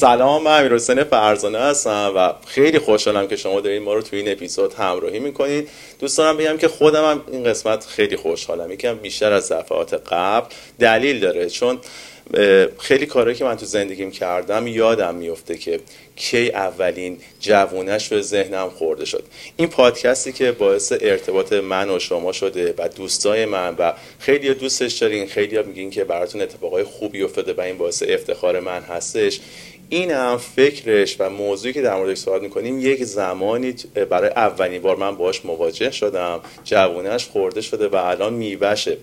سلام من امیر حسین فرزانه هستم و خیلی خوشحالم که شما دارین ما رو توی این اپیزود همراهی می‌کنید دوست دارم بگم که خودم هم این قسمت خیلی خوشحالم. یکم بیشتر از دفعات قبل دلیل داره چون خیلی کارهایی که من تو زندگیم کردم یادم میفته که کی اولین جوونش به ذهنم خورده شد. این پادکستی که باعث ارتباط من و شما شده و دوستای من و خیلی دوستش دارین. خیلی میگین که براتون اتفاقای خوبی افتاده و این باعث افتخار من هستش. این هم فکرش و موضوعی که در موردش صحبت می‌کنیم یک زمانی برای اولین بار من باش مواجه شدم. جوونش خورده شده و الان میوشه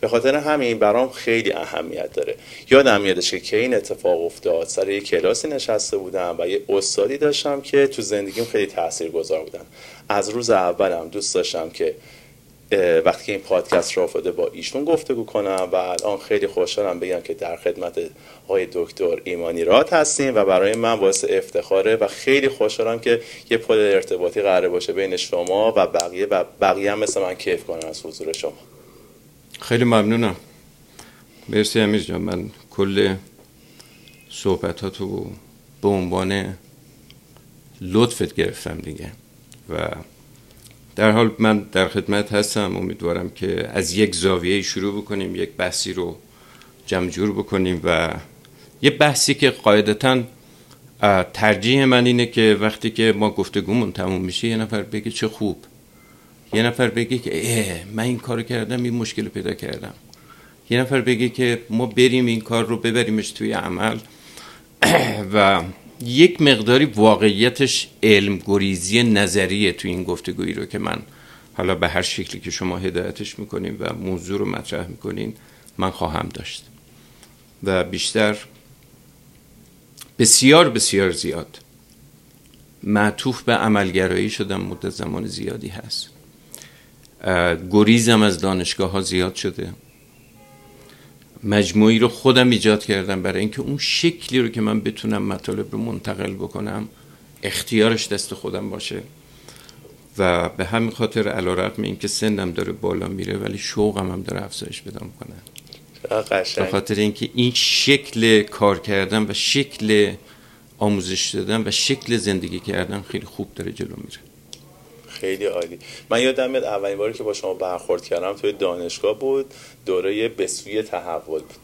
به خاطر همین برام خیلی اهمیت داره. یادم میادش که که این اتفاق افتاد. سر یه کلاسی نشسته بودم و یه استادی داشتم که تو زندگیم خیلی تاثیر گذار بودن از روز اولم دوست داشتم که وقتی که این پادکست را افتاده با ایشون گفتگو کنم و الان خیلی خوشحالم بگم که در خدمت آقای دکتر ایمانی رات هستیم و برای من باعث افتخاره و خیلی خوشحالم که یه پل ارتباطی قرار باشه بین شما و بقیه و بقیه هم مثل من کیف کنن از حضور شما. خیلی ممنونم. مرسی امیر جان من کل صحبتاتو به عنوان لطفت گرفتم دیگه و در حال من در خدمت هستم. امیدوارم که از یک زاویه شروع بکنیم یک بحثی رو جمع جور بکنیم و یه بحثی که قاعدتا ترجیح من اینه که وقتی که ما گفتگومون تموم میشه یه نفر بگه چه خوب. یه نفر بگه که اه من این کار کردم این مشکل پیدا کردم. یه نفر بگه که ما بریم این کار رو ببریمش توی عمل. و یک مقداری واقعیتش علم گریزی نظریه تو این گفتگویی رو که من حالا به هر شکلی که شما هدایتش می‌کنیم و موضوع رو مطرح می‌کنین من خواهم داشت. و بیشتر بسیار بسیار زیاد معطوف به عملگرایی شدم مدت زمان زیادی هست. گریزم از دانشگاه ها زیاد شده. مجموعی رو خودم ایجاد کردم برای اینکه اون شکلی رو که من بتونم مطالب رو منتقل بکنم اختیارش دست خودم باشه. و به همین خاطر علا رقم این که سنم داره بالا میره ولی شوقم هم داره افزایش پیدا می‌کنه. به خاطر اینکه این شکل کار کردن و شکل آموزش دادن و شکل زندگی کردن خیلی خوب داره جلو میره. خیلی عالی. من یادم میاد اولین باری که با شما برخورد کردم توی دانشگاه بود دوره به سوی تحول بود.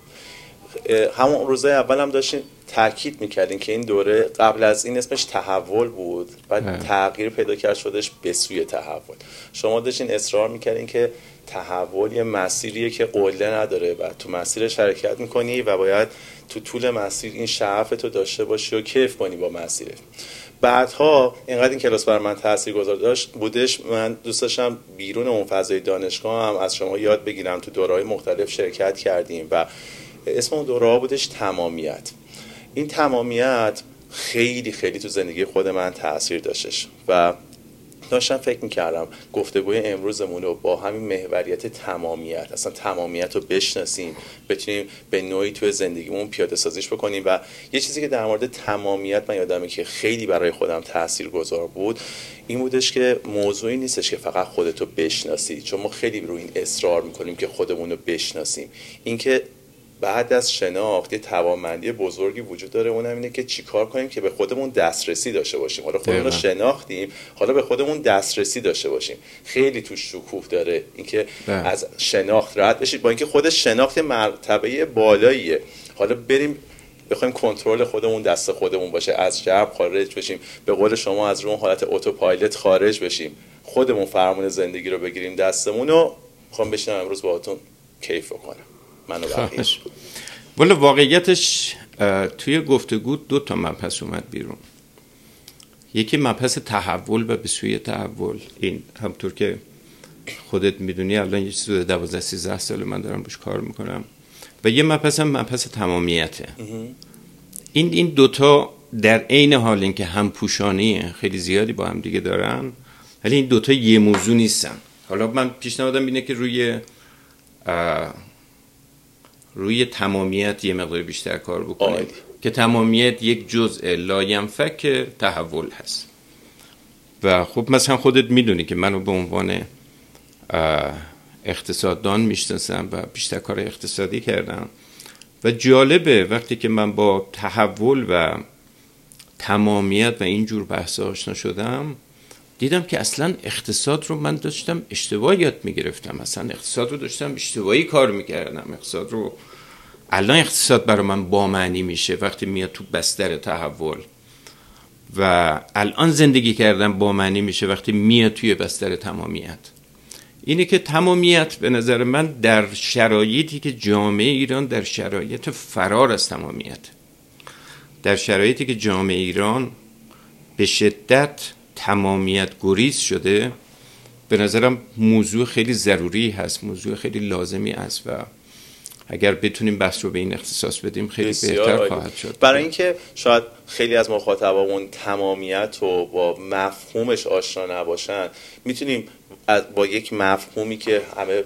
همون روزای اول هم داشتین تاکید می‌کردین که این دوره قبل از این اسمش تحول بود و تغییر پیدا کرد شدش به سوی تحول. شما داشتین اصرار می‌کردین که تحول یه مسیریه که قله نداره و تو مسیر شرکت می‌کنی و باید تو طول مسیر این شعف تو داشته باشی و کیف کنی با مسیره بعدها اینقدر این کلاس بر من تاثیر گذار داشت بودش من دوست داشتم بیرون اون فضای دانشگاه هم از شما یاد بگیرم تو دورهای مختلف شرکت کردیم و اسم اون دوره بودش تمامیت. این تمامیت خیلی خیلی تو زندگی خود من تاثیر داشتش و داشتم فکر می‌کردم گفتگوی امروزمون رو با همین محوریت تمامیت اصلا تمامیت رو بشناسیم بتونیم به نوعی توی زندگیمون پیاده سازیش بکنیم. و یه چیزی که در مورد تمامیت من یادمه که خیلی برای خودم تأثیر گذار بود این بودش که موضوعی نیستش که فقط خودتو بشناسی. چون ما خیلی روی این اصرار می‌کنیم که خودمون رو بشناسیم. اینکه بعد از شناخت یه توانمندی بزرگی وجود داره اونم اینه که چیکار کنیم که به خودمون دسترسی داشته باشیم. حالا خودمون رو شناختیم حالا به خودمون دسترسی داشته باشیم. خیلی تو شکوه داره اینکه. از شناخت رد بشید با اینکه خود شناخت مرتبه بالاییه. حالا بریم بخوایم کنترل خودمون دست خودمون باشه از جرب خارج بشیم به قول شما از رو حالت اتوپایلوت خارج بشیم. خودمون فرمان زندگی رو بگیریم دستمون رو. می‌خوام بشینم امروز باهاتون کیف کنم منو ولی واقعیتش توی گفتگو دو تا مبحث اومد بیرون. یکی مبحث تحول و به سوی تحول. این همطور که خودت می‌دونی الان یه چیز 12 13 سال من دارم روش کار می‌کنم. و یه مبحث هم مبحث تمامیته. این این دوتا در عین حال اینکه هم پوشانی خیلی زیادی با هم دیگه دارن ولی این دوتا یه موضوع نیستن. حالا من پیشنهادم اینه که روی روی تمامیت یه مقدار بیشتر کار بکنیم. که تمامیت یک جزء لاینفک تحول هست. و خب مثلا خودت می‌دونی که منو به عنوان اقتصاددان می‌شناسم و بیشتر کار اقتصادی کردم. و جالبه وقتی که من با تحول و تمامیت و اینجور بحث آشنا شدم دیدم که اصلا اقتصاد رو من داشتم اشتباه یاد می‌گرفتم. اصلا اقتصاد رو داشتم اشتباهی کار می‌کردم. اقتصاد رو الان اقتصاد برای من با معنی میشه وقتی میاد تو بستر تحول. و الان زندگی کردن با معنی میشه وقتی میاد توی بستر تمامیت. اینه که تمامیت به نظر من در شرایطی که جامعه ایران در شرایط فرار از تمامیت. در شرایطی که جامعه ایران به شدت تمامیت گریز شده به نظرم موضوع خیلی ضروری هست موضوع خیلی لازمی است و اگر بتونیم بحث رو به این اختصاص بدیم خیلی بهتر خواهد شد. برای اینکه شاید خیلی از مخاطبامون تمامیت و با مفهومش آشنا نباشن می‌تونیم با یک مفهومی که همه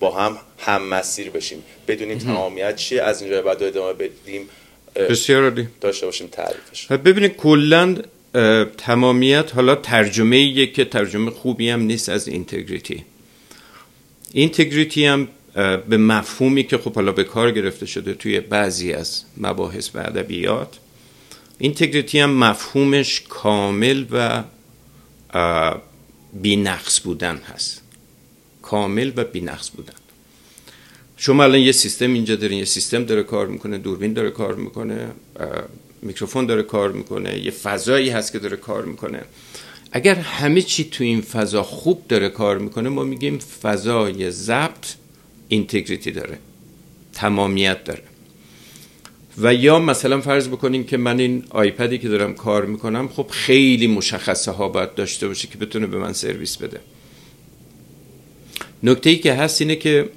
با هم هم مسیر بشیم. بدونیم تمامیت چیه از اینجا بعد ادامه بدیم بسیار داشته باشیم تعریفش. ببینید کلا تمامیت حالا ترجمه یک که ترجمه خوبی هم نیست از اینتگریتی. اینتگریتی هم به مفهومی که خب حالا به کار گرفته شده توی بعضی از مباحث و ادبیات اینتگریتی هم مفهومش کامل و بینقص بودن هست. کامل و بینقص بودن. شما الان یه سیستم اینجا دارین یه سیستم داره کار می‌کنه دوربین داره کار می‌کنه میکروفون داره کار می‌کنه یه فضایی هست که داره کار می‌کنه. اگر همه چی تو این فضا خوب داره کار می‌کنه ما میگیم فضای ضبط اینتگریتی داره تمامیت داره. و یا مثلا فرض بکنیم که من این آیپدی که دارم کار می‌کنم خب خیلی مشخصه ها باید داشته باشه که بتونه به من سرویس بده. نکته ای که هست اینه که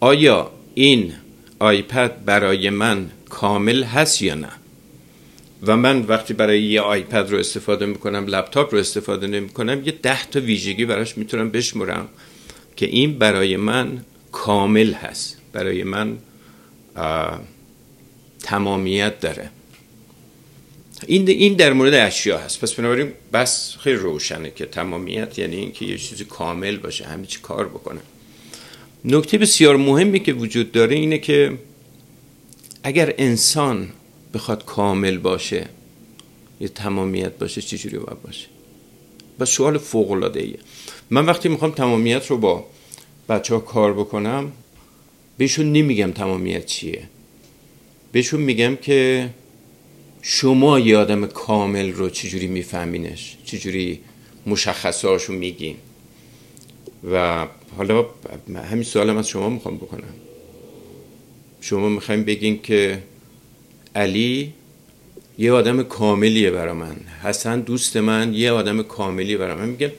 آیا این آیپد برای من کامل هست یا نه؟ و من وقتی برای یه آیپد رو استفاده می‌کنم لپتاپ رو استفاده نمی‌کنم یه ده تا ویژگی براش می‌تونم بشمرم که این برای من کامل هست برای من تمامیت داره. این این در مورد اشیا هست. پس بنابراین بس خیلی روشنه که تمامیت یعنی اینکه یه چیزی کامل باشه همه چی کار بکنه. نکته بسیار مهمی که وجود داره اینه که اگر انسان بخواد کامل باشه یه تمامیت باشه چجوری باید باشه؟ و سوال فوق العاده ایه من وقتی می‌خوام تمامیت رو با بچه ها کار بکنم بهشون نمیگم تمامیت چیه. بهشون میگم که شما یه آدم کامل رو چجوری میفهمینش؟ چجوری مشخصاشو میگین؟ و حالا همین سوالم از شما می‌خوام بکنم. شما می‌خوایم بگین که علی یه آدم کاملیه برا من. حسن دوست من یه آدم کاملی برا من. میگم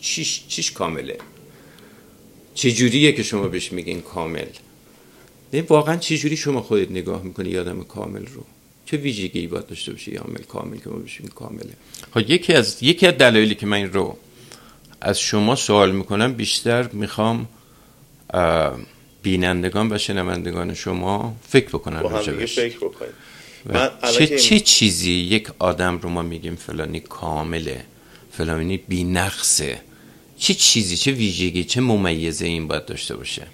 چیش, چیش کامله؟ چجوریه که شما بهش میگین کامل؟ واقعا چجوری شما خودت نگاه می‌کنی یه آدم کامل رو؟ چه ویژگی باید داشته باشه یه عامل کامل که ما بهش کامله؟ خب یکی از یکی از دلایلی که من این رو از شما سوال می‌کنم بیشتر می‌خوام بینندگان و شنوندگان شما فکر بکنن با هم فکر بکنیم. چه, چه چیزی یک آدم رو ما میگیم فلانی کامله فلانی بینقصه؟ چه چیزی چه ویژگی چه ممیزه این باید داشته باشه؟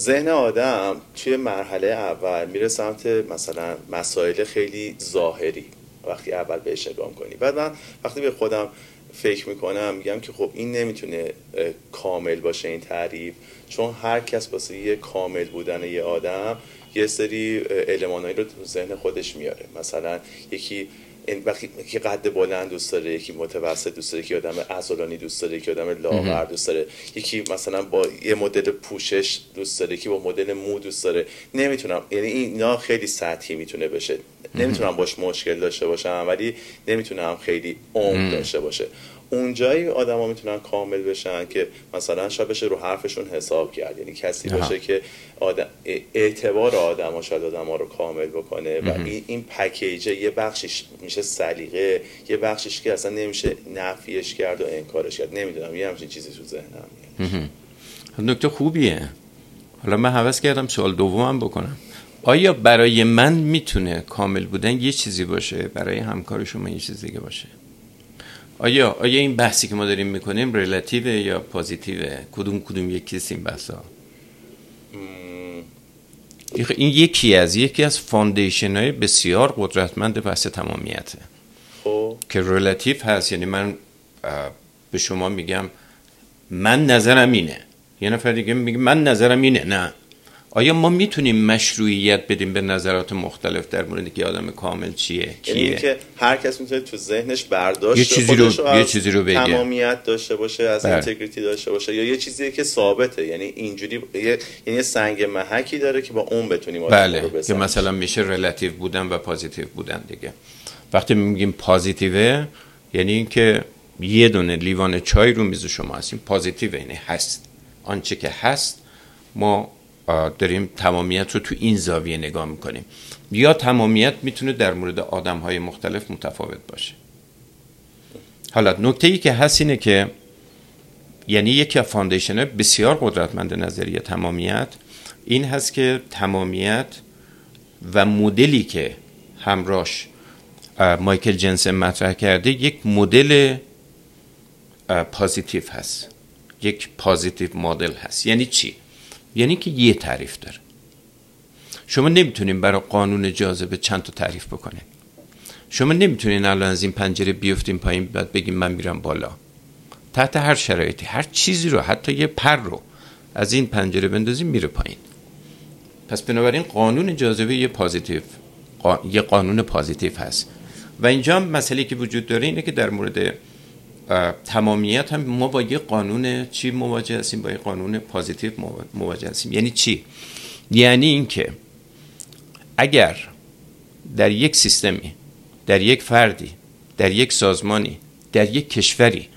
ذهن آدم توی مرحله اول میره سمت مثلا مسائل خیلی ظاهری وقتی اول بهش نگاه کنی بعد من وقتی به خودم فکر می‌کنم میگم که خب این نمی‌تونه کامل باشه این تعریف. چون هر کس واسه یه کامل بودن یه آدم یه سری المانایی رو تو ذهن خودش میاره. مثلا یکی وقتی یکی قد بلند دوست داره یکی متوسط دوست داره یکی آدم عضلانی دوست داره یکی آدم لاغر دوست داره یکی مثلا با یه مدل پوشش دوست داره یکی با مدل مو دوست داره. نمی‌تونم یعنی اینا خیلی سطحی می‌تونه بشه. نمی‌تونم باش مشکل داشته باشم ولی نمی‌تونم خیلی عمق داشته باشه. اونجایی آدما می‌تونن کامل بشن که مثلا شاید بشه رو حرفشون حساب کرد. یعنی کسی باشه که آدم اعتبار آدم شاید آدم ها رو کامل بکنه و این, این پکیجه یه بخشش میشه سلیقه یه بخشش که اصلا نمیشه نفیش کرد و انکارش کرد. نمی‌دونم یه همچین چیزی تو ذهنم نکته خوبیه. حالا من هوس کردم سوال دومم بکنم. آیا برای من می‌تونه کامل بودن یه چیزی باشه؟ برای همکار شما یه چیزی دیگه باشه؟ آیا آیا این بحثی که ما داریم می‌کنیم relative ه یا positive ه کدوم کدوم یکی این بحثا؟ این یکی از یکی از foundation های بسیار قدرتمند بحث تمامیته. خب. که relative هست یعنی من به شما میگم من نظرم اینه. یه نفر دیگه میگه من نظرم اینه نه. آیا ما می‌تونیم مشروعیت بدیم به نظرات مختلف در مورد که آدم کامل چیه یعنی کیه که هر کس می‌تونه تو ذهنش برداشت یه چیزی رو- یه چیزی رو بگه. تمامیت داشته باشه از بله. اینتگریتی داشته باشه یا یه چیزی که ثابته یعنی اینجوری یه- یعنی سنگ محکی داره که با اون بتونیم آدم بله رو که. مثلا میشه رلاتیو بودن و پازیتیو بودن دیگه وقتی میگیم positive ه یعنی اینکه یه دونه لیوان چای رو میز شما هستیم positive یعنی هست آنچه که هست ما داریم تمامیت رو تو این زاویه نگاه می‌کنیم. یا تمامیت می‌تونه در مورد آدم های مختلف متفاوت باشه. حالا نکته ای که هست اینه که یعنی یکی از foundation بسیار قدرتمند نظریه تمامیت این هست که تمامیت و مدلی که همراش مایکل جنسن مطرح کرده یک مدل اه، پازیتیو هست. یک پازیتیو مدل هست. یعنی چی؟ یعنی که یه تعریف داره. شما نمی‌تونین برای قانون جاذبه چند تا تعریف بکنین. شما نمی‌تونین الان از این پنجره بیفتین پایین بعد بگیم من میرم بالا. تحت هر شرایطی هر چیزی رو حتی یه پر رو از این پنجره بندازیم میره پایین. پس بنابراین قانون جاذبه یه پازیتیو قا... یه قانون پازیتیو هست. و اینجا مسئله که وجود داره اینه که در مورد تمامیت هم ما با یه قانون چی مواجه هستیم؟ با یه قانون پازیتیو موا- مواجه هستیم. یعنی چی؟ یعنی اینکه اگر در یک سیستمی در یک فردی در یک سازمانی در یک کشوری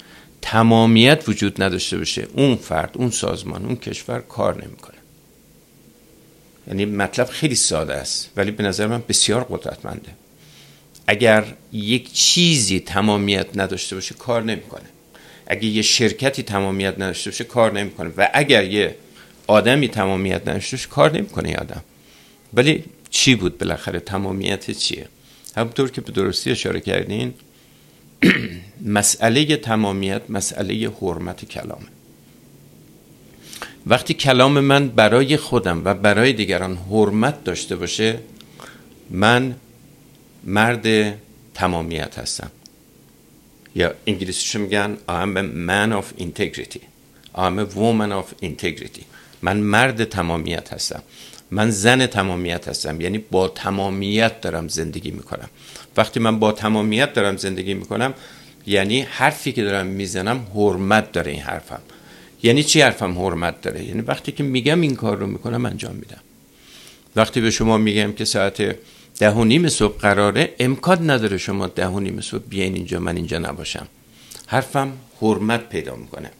تمامیت وجود نداشته باشه اون فرد اون سازمان اون کشور کار نمی‌کنه. یعنی مطلب خیلی ساده است ولی به نظر من بسیار قدرتمنده. اگر یک چیزی تمامیت نداشته باشه کار نمی‌کنه. اگر یه شرکتی تمامیت نداشته باشه کار نمی‌کنه. و اگر یه آدمی تمامیت نداشته باشه کار نمی‌کنه یه آدم. ولی چی بود بالاخره؟ تمامیت چیه؟ همونطور که به درستی اشاره کردین مسئله تمامیت مسئله حرمت کلامه. وقتی کلام من برای خودم و برای دیگران حرمت داشته باشه من مرد تمامیت هستم. یا انگلیسیشو میگن I'm a man of integrity. I'm a woman of integrity. من مرد تمامیت هستم. من زن تمامیت هستم. یعنی با تمامیت دارم زندگی می‌کنم. وقتی من با تمامیت دارم زندگی می‌کنم یعنی حرفی که دارم می‌زنم حرمت داره این حرفم. یعنی چی حرفم حرمت داره؟ یعنی وقتی که میگم این کار رو می‌کنم انجام میدم. وقتی به شما میگم که ساعت ده و نیم صبح قراره. امکان نداره شما ده و نیم صبح بیاین اینجا من اینجا نباشم. حرفم حرمت پیدا می‌کنه.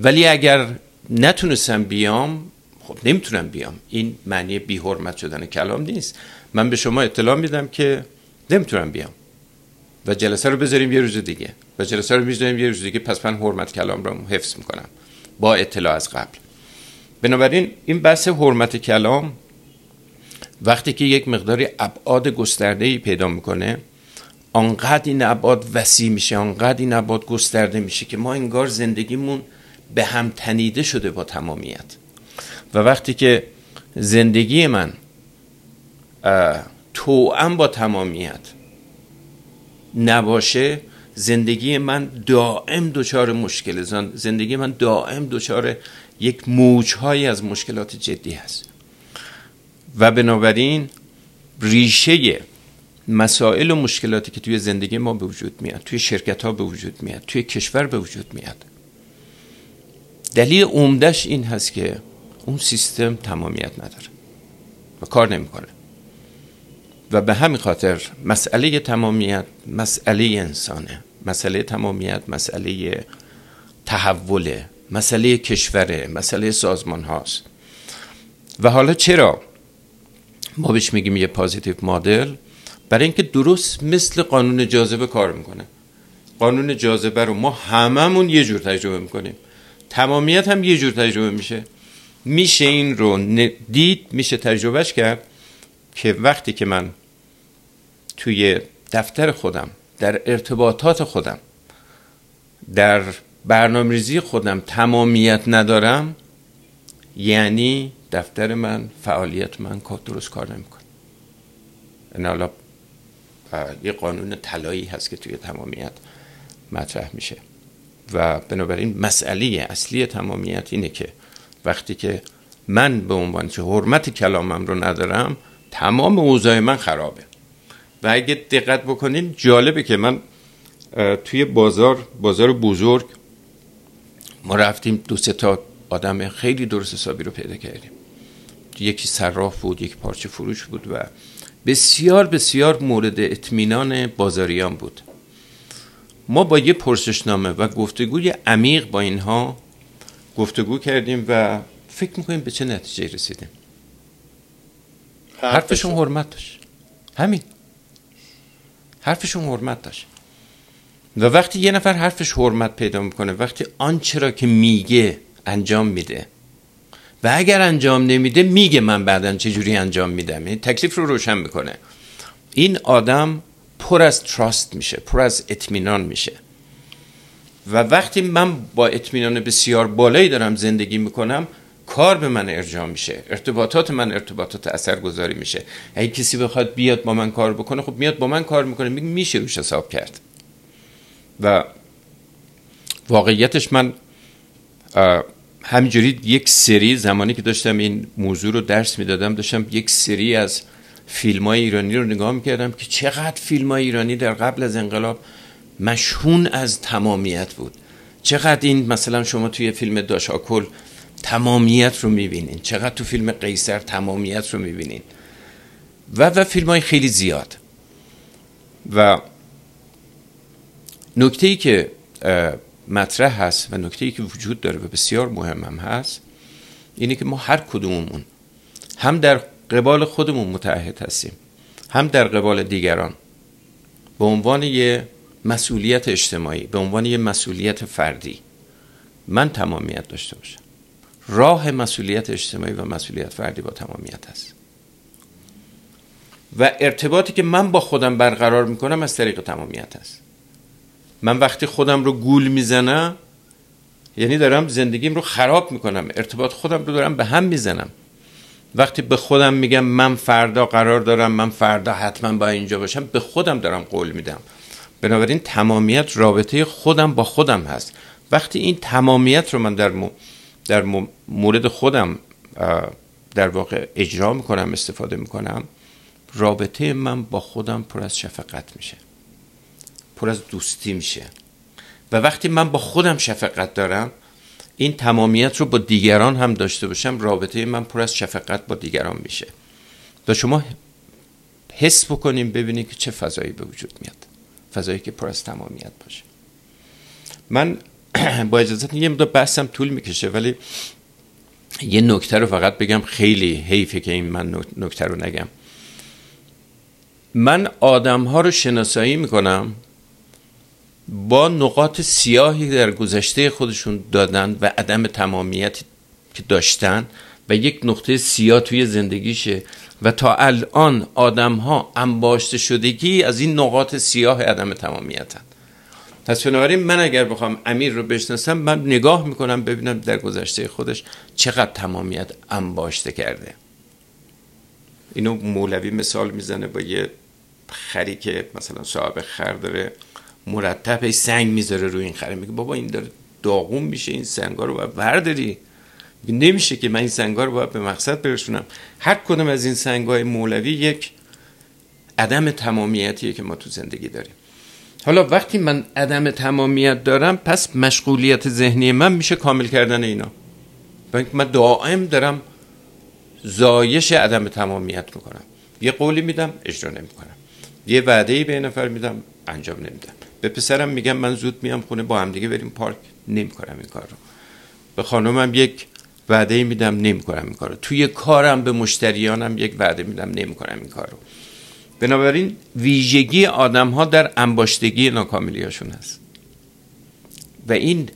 ولی اگر نتونستم بیام خب نمی‌تونم بیام. این معنی بی حرمت شدن کلام نیست. من به شما اطلاع میدم که نمی‌تونم بیام. و جلسه رو بذاریم یه روز دیگه. و جلسه رو می‌ذاریم یه روز دیگه. پس من حرمت کلام رو حفظ می‌کنم. با اطلاع از قبل. بنابراین این بحث حرمت کلام وقتی که یک مقداری ابعاد گسترده ای پیدا می‌کنه آنقدر این ابعاد وسیع میشه آنقدر این ابعاد گسترده میشه که ما انگار زندگیمون به هم تنیده شده با تمامیت. و وقتی که زندگی من توأم با تمامیت نباشه زندگی من دائم دچار مشکل زندگی من دائم دچار یک موجهایی از مشکلات جدی هست. و بنابراین ریشه مسائل و مشکلاتی که توی زندگی ما به وجود میاد توی شرکت ها به وجود میاد توی کشور به وجود میاد. دلیل عمدهش این هست که اون سیستم تمامیت نداره و کار نمی‌کنه. و به همین خاطر مسئله تمامیت مسئله انسانه مسئله تمامیت مسئله تحوله مسئله کشوره مسئله سازمان هاست و حالا چرا ما بهش میگیم یه پازیتیو مدل. برای اینکه درست مثل قانون جاذبه کار می‌کنه. قانون جاذبه رو ما هممون یه جور تجربه می‌کنیم. تمامیت هم یه جور تجربه میشه. میشه این رو دید میشه تجربهش کرد که وقتی که من توی دفتر خودم در ارتباطات خودم در برنامه‌ریزی خودم تمامیت ندارم یعنی دفتر من فعالیت من درست کار نمی‌کنه. این حالا یه قانون طلایی هست که توی تمامیت مطرح میشه. و بنابراین مسئله اصلی تمامیت اینه که وقتی که من به عنوان که حرمت کلامم رو ندارم تمام اوضاع من خرابه. و اگه دقت بکنین جالبه که من توی بازار بازار بزرگ ما رفتیم دو سه تا آدم خیلی درست حسابی رو پیدا کردیم. یکی صراف بود یک پارچه فروش بود و بسیار بسیار مورد اطمینان بازاریان بود. ما با یه پرسشنامه و گفتگوی عمیق با اینها گفتگو کردیم و فکر می‌کنیم به چه نتیجه رسیدیم. حرفشون حرمت داشت. همین. حرفشون حرمت داشت. و وقتی یه نفر حرفش حرمت پیدا می‌کنه وقتی آنچه را که میگه انجام میده و اگر انجام نمیده میگه من بعدا چجوری انجام میدم. یعنی تکلیف رو روشن می‌کنه. این آدم پر از تراست میشه پر از اطمینان میشه. و وقتی من با اطمینان بسیار بالایی دارم زندگی می‌کنم کار به من ارجاع میشه. ارتباطات من ارتباطات اثرگذاری میشه. اگه کسی بخواد بیاد با من کار بکنه خب میاد با من کار می‌کنه. میگه میشه روش حساب کرد. و واقعیتش من همینجوری یک سری زمانی که داشتم این موضوع رو درس می‌دادم داشتم یک سری از فیلم های ایرانی رو نگاه می‌کردم که چقدر فیلم های ایرانی در قبل از انقلاب مشهون از تمامیت بود. چقدر این مثلا شما توی فیلم داشاکل تمامیت رو می‌بینین. چقدر تو فیلم قیصر تمامیت رو می‌بینین. و و فیلم های خیلی زیاد. و نکته ای که مطرح هست و نکته ای که وجود داره و بسیار مهم هم هست اینه که ما هر کدوممون هم در قبال خودمون متعهد هستیم هم در قبال دیگران به عنوان یه مسئولیت اجتماعی به عنوان یه مسئولیت فردی من تمامیت داشته باشم. راه مسئولیت اجتماعی و مسئولیت فردی با تمامیت هست. و ارتباطی که من با خودم برقرار می‌کنم از طریق تمامیت هست. من وقتی خودم رو گول می‌زنم یعنی دارم زندگیم رو خراب می‌کنم ارتباط خودم رو دارم به هم می‌زنم. وقتی به خودم میگم من فردا قرار دارم من فردا حتما با اینجا باشم به خودم دارم قول میدم. بنابراین تمامیت رابطه خودم با خودم هست. وقتی این تمامیت رو من در, در مورد خودم در واقع اجرا می‌کنم استفاده می‌کنم رابطه من با خودم پر از شفقت میشه. پر از دوستی میشه. و وقتی من با خودم شفقت دارم این تمامیت رو با دیگران هم داشته باشم رابطه من پر از شفقت با دیگران میشه. و شما حس بکنیم ببینید که چه فضایی به وجود میاد. فضایی که پر از تمامیت باشه. من با اجازه یه مدت بحثم طول می‌کشه ولی یه نکته رو فقط بگم خیلی حیفه که این من نکته رو نگم. من آدم ها رو شناسایی می‌کنم. با نقاط سیاهی در گذشته خودشون دادن و عدم تمامیتی که داشتن و یک نقطه سیاه توی زندگیشه و تا الان آدم ها انباشته شدگی از این نقاط سیاه عدم تمامیتن. پس بنابراین من اگر بخوام امیر رو بشناسم من نگاه می‌کنم ببینم در گذشته خودش چقدر تمامیت انباشته کرده. اینو مولوی مثال می‌زنه با یه خری که مثلا صاحب خر داره. مرتب سنگ می‌ذاره روی این خره. میگه بابا این داره داغون میشه این سنگا رو باید برداری. نمیشه که من این سنگا رو باید به مقصد برسونم. هر کدوم از این سنگای مولوی یک عدم تمامیتیه که ما تو زندگی داریم. حالا وقتی من عدم تمامیت دارم پس مشغولیت ذهنی من میشه کامل کردن اینا. من دائم دارم زایش عدم تمامیت می‌کنم. یه قولی میدم اجرا نمی‌کنم. یه وعده ای به نفر میدم انجام نمیدم. به پسرم میگم من زود میام خونه با هم دیگه بریم پارک. نمی‌کنم این کار رو به خانمم یک وعده میدم نمی‌کنم این کار رو توی کارم به مشتریانم یک وعده میدم نمی‌کنم این کار رو بنابراین ویژگی آدم ها در انباشتگی ناکاملی هاشون هست. و این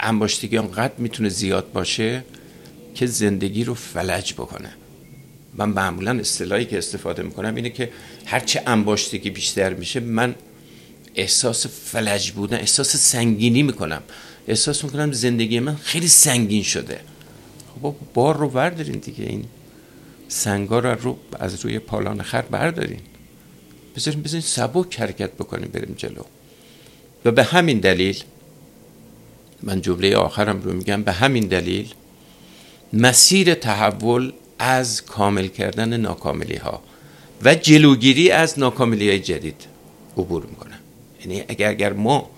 انباشتگی آنقدر می‌تونه زیاد باشه که زندگی رو فلج بکنه. من معمولا اصطلاحی که استفاده می‌کنم اینه که هرچه انباشتگی بیشتر میشه من احساس فلج بودن احساس سنگینی می‌کنم. احساس می‌کنم زندگی من خیلی سنگین شده. خب بار رو بردارین دیگه. این سنگا رو, رو از روی پالان خر بردارین. بذارین بذارین سبک حرکت بکنیم بریم جلو. و به همین دلیل من جمله آخرم رو میگم به همین دلیل مسیر تحول از کامل کردن ناکاملی ها و جلوگیری از ناکاملی های جدید عبور می‌کنه. یعنی اگر, اگر ما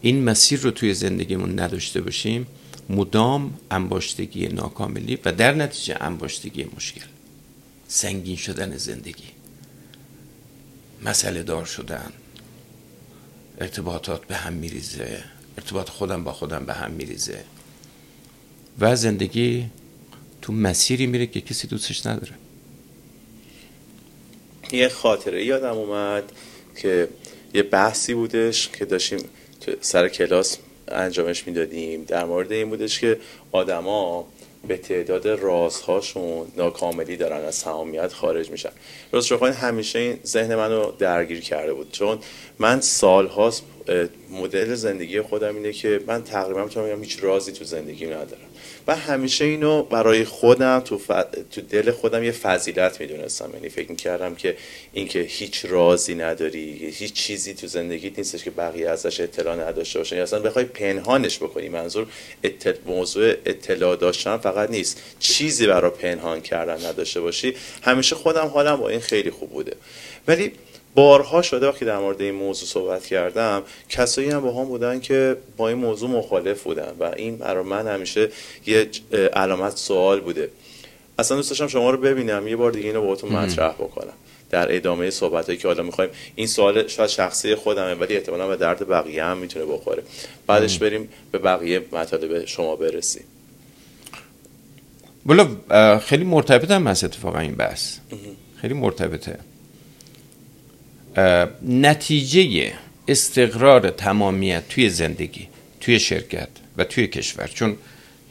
این مسیر رو توی زندگیمون نداشته باشیم مدام انباشتگی ناکاملی و در نتیجه انباشتگی مشکل سنگین شدن زندگی مسئله دار شدن ارتباطات به هم میریزه ارتباط خودم با خودم به هم میریزه و زندگی تو مسیری میره که کسی دوستش نداره. یه خاطره یادم اومد که یه بحثی بودش که داشتیم سر کلاس انجامش می‌دادیم. در مورد این بودش که آدما به تعداد رازهاشون ناکاملی دارن از تمامیت خارج میشن. راست بخواین همیشه این ذهن منو درگیر کرده بود. چون من سالهاست مدل زندگی خودم اینه که من تقریبا می‌تونم هیچ رازی تو زندگی ندارم. و همیشه اینو برای خودم تو, تو دل خودم یه فضیلت می‌دونستم. یعنی فکر می‌کردم که اینکه هیچ رازی نداری هیچ چیزی تو زندگیت نیستش که بقیه ازش اطلاع نداشته باشن. یا اصلا بخوای پنهانش بکنی منظور موضوع اطلاع داشتن فقط نیست. چیزی برای پنهان کردن نداشته باشی. همیشه خودم حالم با این خیلی خوب بوده. ولی بارها شده وقتی در مورد این موضوع صحبت کردم کسایی هم با هم بودن که با این موضوع مخالف بودن و این برای من همیشه یه علامت سوال بوده. اصلا دوست داشتم شما رو ببینم یه بار دیگه اینو باهاتون مطرح بکنم. در ادامه صحبت هایی که حالا می‌خوایم این سوال شاید شخصی خودمه ولی احتمالا به درد بقیه هم می‌تونه بخوره. بعدش بریم به بقیه مطالب شما برسیم. بلا خیلی مرتبط هم هست اتفاقا این بحث. خیلی مرتبطه. نتیجه استقرار تمامیت توی زندگی توی شرکت و توی کشور. چون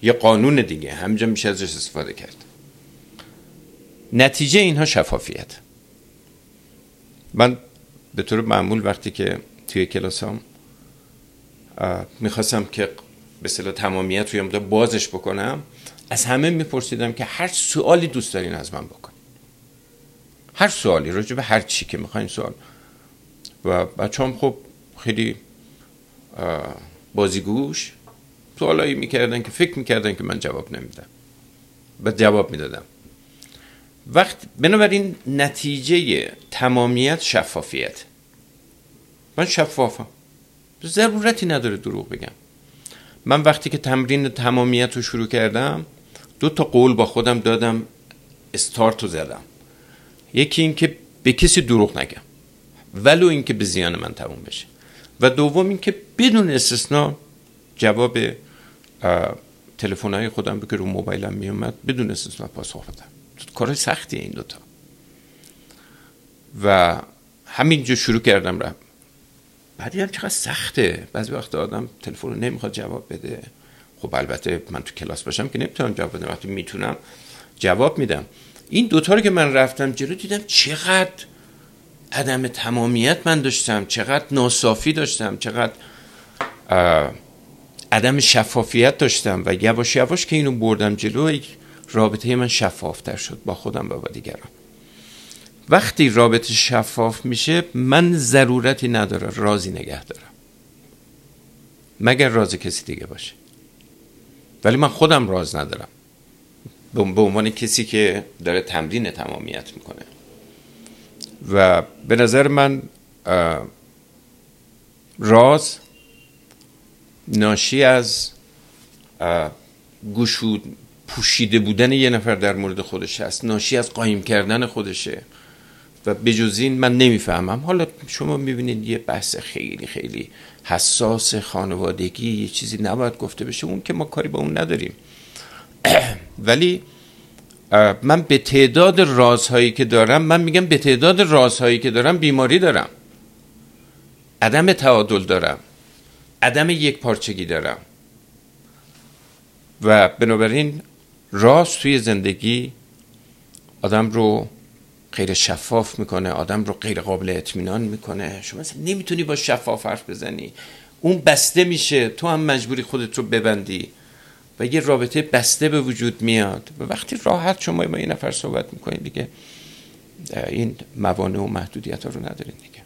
یه قانون دیگه همجا میشه ازش استفاده کرد. نتیجه اینها شفافیت. من به طور معمول وقتی که توی کلاسام می‌خواستم که به صلاح تمامیت روی بازش بکنم از همه میپرسیدم که هر سوالی دوست دارین از من بکن. هر سوالی راجع به هر چی که می‌خواین سوال. و بچه هم خب خیلی بازیگوش سوالایی می‌کردن که فکر می‌کردن که من جواب نمیدم. و جواب می‌دادم. وقت بنابراین نتیجه تمامیت شفافیت. من شفافم. ضرورتی نداره دروغ بگم. من وقتی که تمرین تمامیت رو شروع کردم دو تا قول با خودم دادم استارت رو زدم. یکی این که به کسی دروغ نگم. ولو اینکه به زیان من تموم بشه. و دوم اینکه بدون استثنا جواب تلفن های خودم که رو موبایلم می اومد بدون استثنا پاسخ بدم. کار سختی این دوتا. و همینجا شروع کردم رفت. بعد هم چقدر سخته. بعضی وقت آدم تلفن رو نمی‌خواد جواب بده. خب البته من تو کلاس باشم که نمی‌تونم جواب بدم. وقتی می‌تونم جواب میدم. این دوتا رو که من رفتم جلو دیدم چقدر عدم تمامیت من داشتم چقدر ناصافی داشتم چقدر عدم شفافیت داشتم و یواش یواش که اینو بردم جلو رابطه من شفافتر شد با خودم و با دیگران. وقتی رابطه شفاف میشه من ضرورتی نداره رازی نگه دارم. مگر راز کسی دیگه باشه. ولی من خودم راز ندارم. به عنوان کسی که داره تمرین تمامیت می‌کنه. و به نظر من راز ناشی از گشود پوشیده بودن یه نفر در مورد خودش هست ناشی از قایم کردن خودشه. و بجز این من نمی‌فهمم. حالا شما می‌بینید یه بحث خیلی خیلی حساس خانوادگی یه چیزی نباید گفته بشه اون که ما کاری با اون نداریم. ولی من به تعداد رازهایی که دارم من میگم به تعداد رازهایی که دارم بیماری دارم. عدم تعادل دارم. عدم یک پارچگی دارم. و بنابراین راز توی زندگی آدم رو غیر شفاف می‌کنه آدم رو غیر قابل اطمینان می‌کنه. شما مثلا نمی‌تونی با شفاف حرف بزنی. اون بسته میشه تو هم مجبوری خودت رو ببندی. و یه رابطه بسته به وجود میاد. و وقتی راحت شما با یه نفر صحبت می‌کنید دیگه این موانع و محدودیت ها رو ندارید دیگه.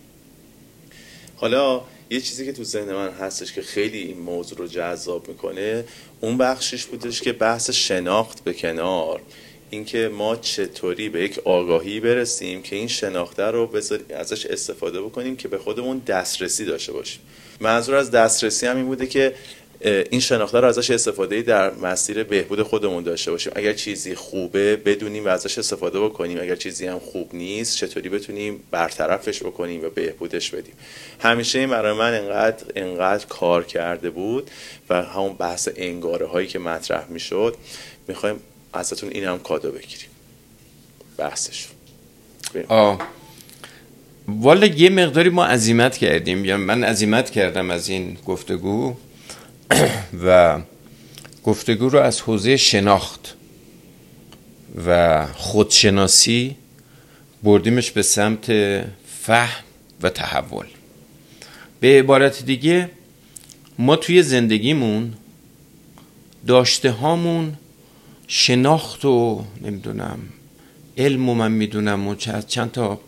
حالا یه چیزی که تو ذهن من هستش که خیلی این موضوع رو جذاب می‌کنه اون بخشش بودش که بحث شناخت به کنار. اینکه ما چطوری به یک آگاهی برسیم که این شناخته رو ازش استفاده بکنیم که به خودمون دسترسی داشته باشیم. منظور از دسترسی هم این بوده که این شناخته رو ازش استفاده در مسیر بهبود خودمون داشته باشیم. اگر چیزی خوبه بدونیم و ازش استفاده بکنیم. اگر چیزی هم خوب نیست چطوری بتونیم برطرفش بکنیم و بهبودش بدیم؟ همیشه این برای من انقدر انقدر کار کرده بود و همون بحث انگاره هایی که مطرح می‌شد. می‌خوایم ازتون این هم کادو بگیریم. بحثش. والا یه مقداری ما عزیمت کردیم. یا من عزیمت کردم از این گفتگو. و گفتگو رو از حوزه شناخت و خودشناسی بردیمش به سمت فهم و تحول. به عبارت دیگه ما توی زندگیمون داشته هامون شناخت و نمی‌دونم علم و من می‌دونم و چند تا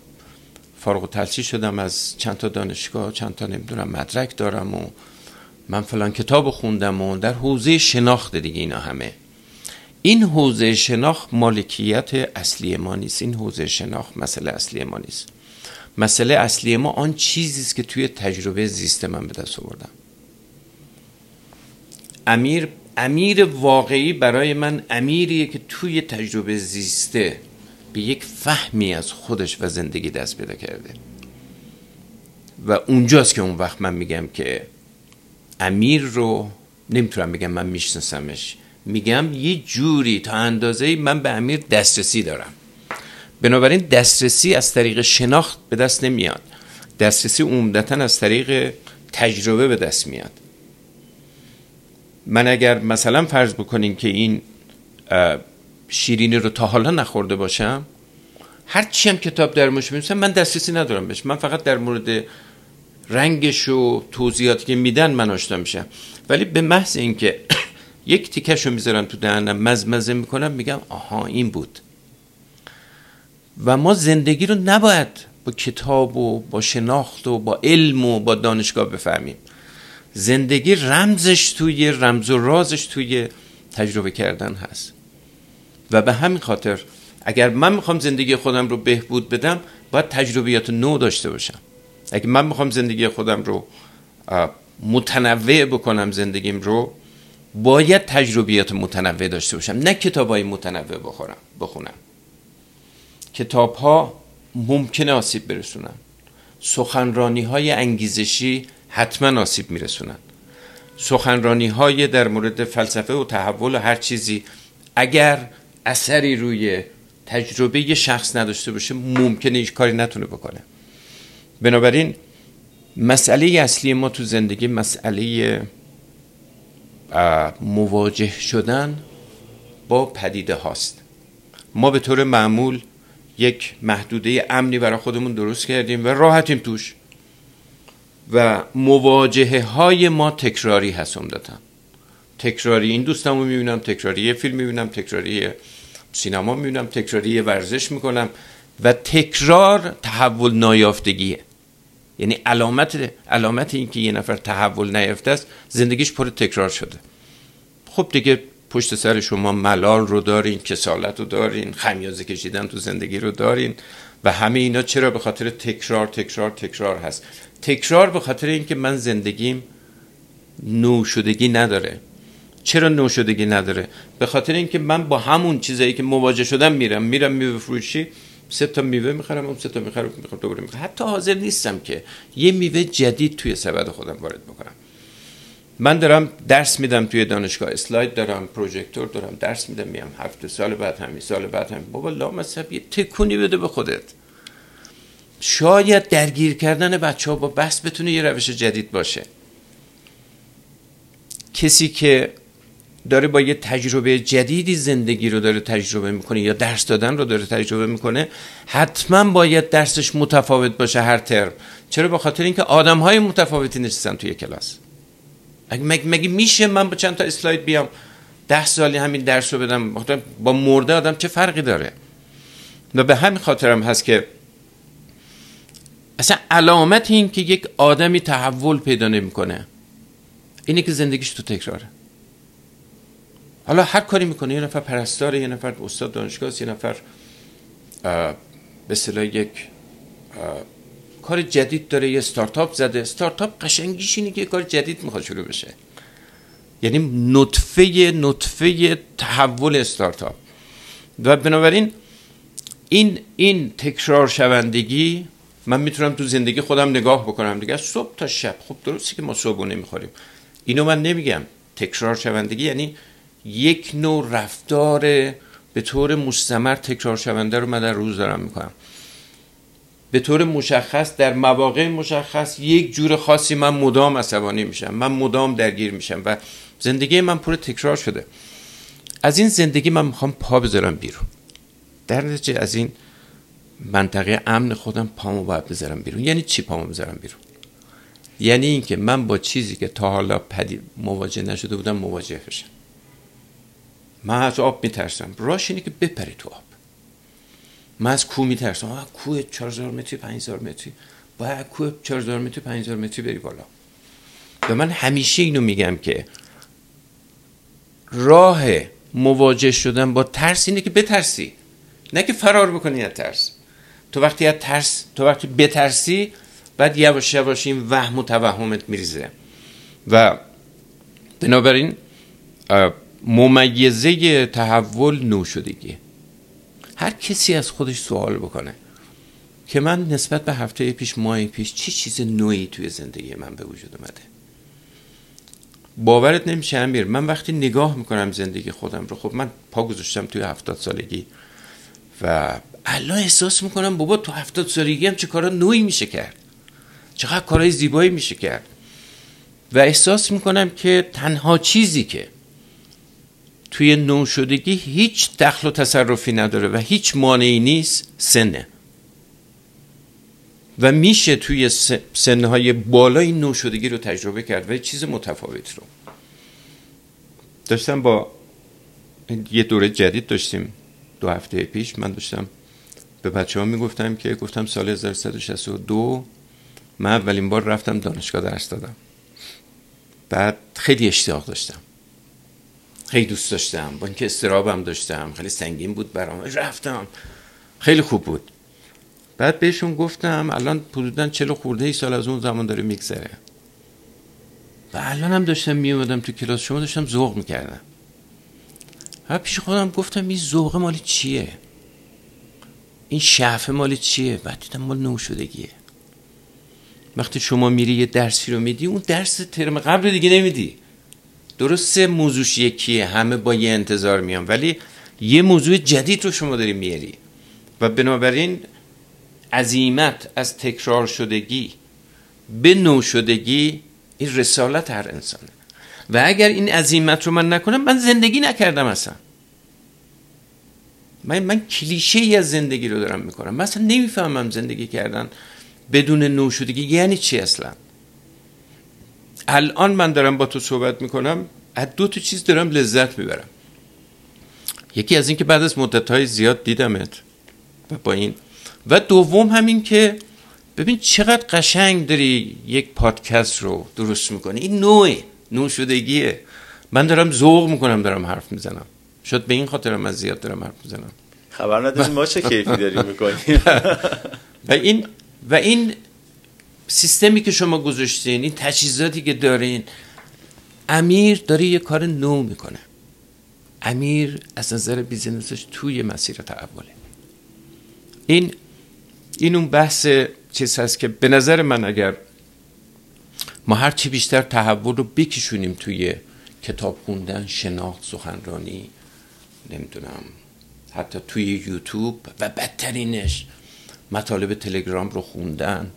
فارغ التحصیل شدم از چند تا دانشگاه چند تا نمی‌دونم مدرک دارم و من فلان کتاب خوندم و در حوزه شناخت دیگه اینا همه. این حوزه شناخت مالکیت اصلی ما نیست. این حوزه شناخت مسئله اصلی ما نیست. مسئله اصلی ما آن چیزی است که توی تجربه زیست من به دست آوردم. امیر امیر واقعی برای من امیریه که توی تجربه زیسته به یک فهمی از خودش و زندگی دست پیدا کرده. و اونجاست که اون وقت من میگم که امیر رو نمی‌تونم بگم من میشناسمش. میگم یه جوری تا اندازه من به امیر دسترسی دارم. بنابراین دسترسی از طریق شناخت به دست نمیاد. دسترسی عمدتا از طریق تجربه به دست میاد. من اگر مثلا فرض بکنین که این شیرینی رو تا حالا نخورده باشم هر چی هم کتاب در موش من دسترسی ندارم بهش. من فقط در مورد رنگش و توضیحاتی که میدن من آشنا میشم. ولی به محض اینکه یک تیکش رو می‌ذارم تو دهنم مزمزه می‌کنم میگم آها این بود. و ما زندگی رو نباید با کتاب و با شناخت و با علم و با دانشگاه بفهمیم. زندگی رمزش توی رمز و رازش توی تجربه کردن هست. و به همین خاطر اگر من می‌خوام زندگی خودم رو بهبود بدم باید تجربیات نو داشته باشم. اگه من می‌خوام زندگی خودم رو متنوع بکنم زندگیم رو باید تجربیات متنوع داشته باشم. نه کتاب های متنوع بخورم بخونم. کتاب ها ممکنه آسیب برسونن. سخنرانی های انگیزشی حتما آسیب میرسونن. سخنرانی های در مورد فلسفه و تحول و هر چیزی اگر اثری روی تجربه شخص نداشته باشه ممکنه هیچ کاری نتونه بکنه. بنابراین مسئله اصلی ما تو زندگی مسئله مواجه شدن با پدیده هاست. ما به طور معمول یک محدوده امنی برای خودمون درست کردیم و راحتیم توش. و مواجهه های ما تکراری هست عمدتا. تکراری این دوستم رو می‌بینم تکراری یه فیلم می‌بینم تکراری سینما می‌بینم تکراری ورزش می‌کنم. و تکرار تحول نایافتگیه. یعنی علامت علامت این که یه نفر تحول نیافته است زندگیش پر تکرار شده. خب دیگه پشت سر شما ملال رو دارین کسالت رو دارین خمیازه کشیدن تو زندگی رو دارین و همه اینا چرا به خاطر تکرار تکرار تکرار هست؟ تکرار به خاطر اینکه من زندگیم نوشدگی نداره. چرا نوشدگی نداره؟ به خاطر اینکه من با همون چیزایی که مواجه شدم میرم. میرم میوه فروشی سه تا میوه می‌خرم اون سه تا می‌خرم می‌خرم دوباره می‌خرم. حتی حاضر نیستم که یه میوه جدید توی سبد خودم وارد بکنم. من دارم درس میدم توی دانشگاه اسلاید دارم پروژکتور دارم درس میدم میام هفته سال بعد همین سال بعد همین. بابا لامصب یه تکونی بده به خودت. شاید درگیر کردن بچه ها با بحث بتونه یه روش جدید باشه. کسی که داره با یه تجربه جدیدی زندگی رو داره تجربه می‌کنه یا درس دادن رو داره تجربه می‌کنه حتما باید درسش متفاوت باشه هر ترم. چرا؟ به خاطر اینکه آدم های متفاوتی نشستن توی کلاس. مگه, مگه میشه من با چند تا اسلاید بیام ده سالی همین درس رو بدم؟ با مرده آدم چه فرقی داره؟ و به همین خاطرم هست که اصلا علامت این که یک آدمی تحول پیدا نمی‌کنه. اینه که زندگیش تو تکراره. حالا هر کاری می‌کنه. یه نفر پرستاره یه نفر استاد دانشگاه یه نفر به صلاح یک کار جدید داره. یه ستارتاپ زده. استارتاپ قشنگیش اینه که یه کار جدید می‌خواد شروع بشه. یعنی نطفه نطفه تحول استارتاپ. و بنابراین این این تکرار شوندگی من می‌تونم تو زندگی خودم نگاه بکنم. دیگه صبح تا شب. خب درستی که ما صبح نمی‌خوریم اینو من نمیگم. تکرار شوندگی یعنی یک نوع رفتار به طور مستمر تکرار شونده رو من در روز دارم می‌کنم. به طور مشخص در مواقع مشخص یک جور خاصی من مدام عصبانی میشم. من مدام درگیر میشم و زندگی من پر تکرار شده. از این زندگی من می‌خوام پا بذارم بیرون. در نتیجه از این منطقه امن خودم پامو باید بذارم بیرون. یعنی چی پامو بذارم بیرون؟ یعنی اینکه من با چیزی که تا حالا پدی مواجه نشده بودم مواجه بشم. من از آب میترسم. راش اینه که بپری تو آب. من از کوه میترسم. آه کوه 4000 متری 5000 متری. باید کوه 4000 متری 5000 متری بری بالا. و من همیشه اینو میگم که راه مواجه شدن با ترس اینه که بترسی. نه که فرار بکنی از ترس. تو وقتی از ترس تو وقتی بترسی بعد یواش یواش این وهم و توهمت میریزه. و بنابراین ممیزه تحول نو شدگی هر کسی از خودش سوال بکنه که من نسبت به هفته پیش ماه پیش چی چیز نوعی توی زندگی من به وجود اومده؟ باورت نمیشه امیر من وقتی نگاه می‌کنم زندگی خودم رو خب من پا گذاشتم توی هفتاد سالگی و الان احساس می‌کنم بابا تو هفتاد سالگی هم چه کارا نوعی میشه کرد؟ چقدر کارهای زیبایی میشه کرد؟ و احساس می‌کنم که تنها چیزی که توی نوشدگی هیچ دخل و تصرفی نداره و هیچ مانعی نیست سنه. و میشه توی سنهای بالای نوشدگی رو تجربه کرد و چیز متفاوت رو. داشتم با یه دوره جدید داشتیم دو هفته پیش من داشتم به بچه ها می‌گفتم که گفتم سال 1362 من اولین بار رفتم دانشگاه درس دادم. بعد خیلی اشتیاق داشتم. خیلی دوست داشتم. با اینکه استرابم داشتم. خیلی سنگین بود برام. رفتم. خیلی خوب بود. بعد بهشون گفتم الان حدودا چلو خورده ای سال از اون زمان داره میگذره. و الان هم داشتم میومدم تو کلاس. شما داشتم ذوق می‌کردم. و پیش خودم گفتم این ذوق مالی چیه؟ این شعف مالی چیه؟ بعد دیدم مال نوشدگیه وقتی شما میری یه درسی رو میدی اون درس ترم قبل دیگه نمیدی. درسته موضوعش یکیه همه با یه انتظار میان ولی یه موضوع جدید رو شما داری میاری و بنابراین عظیمت از تکرار شدگی به نو شدگی این رسالت هر انسانه. و اگر این عظیمت رو من نکنم من زندگی نکردم اصلا. من, من کلیشه ای از زندگی رو دارم می‌کنم. مثلا نمی‌فهمم زندگی کردن بدون نو شدگی یعنی چی اصلا؟ الان من دارم با تو صحبت می‌کنم از دو تا چیز دارم لذت می‌برم. یکی از این که بعد از مدت های زیاد دیدمت و با این. و دوم همین که ببین چقدر قشنگ داری یک پادکست رو درست می‌کنی. این نوعه نوع شدگیه. من دارم ذوق می‌کنم دارم حرف می‌زنم. شاید به این خاطر من زیاد دارم حرف می‌زنم. خبر نداریم ما چه کیفی داریم می‌کنیم. و این و این سیستمی که شما گذاشتین این تجهیزاتی که دارین امیر داره یه کار نو می‌کنه. امیر از نظر بیزینسش توی مسیر تحوله این این اون بحث چیز هست که به نظر من اگر ما هر چی بیشتر تحول رو بکشونیم توی کتاب خوندن شناخت سخنرانی نمی‌دونم حتی توی یوتیوب و بدترینش مطالب تلگرام رو خوندن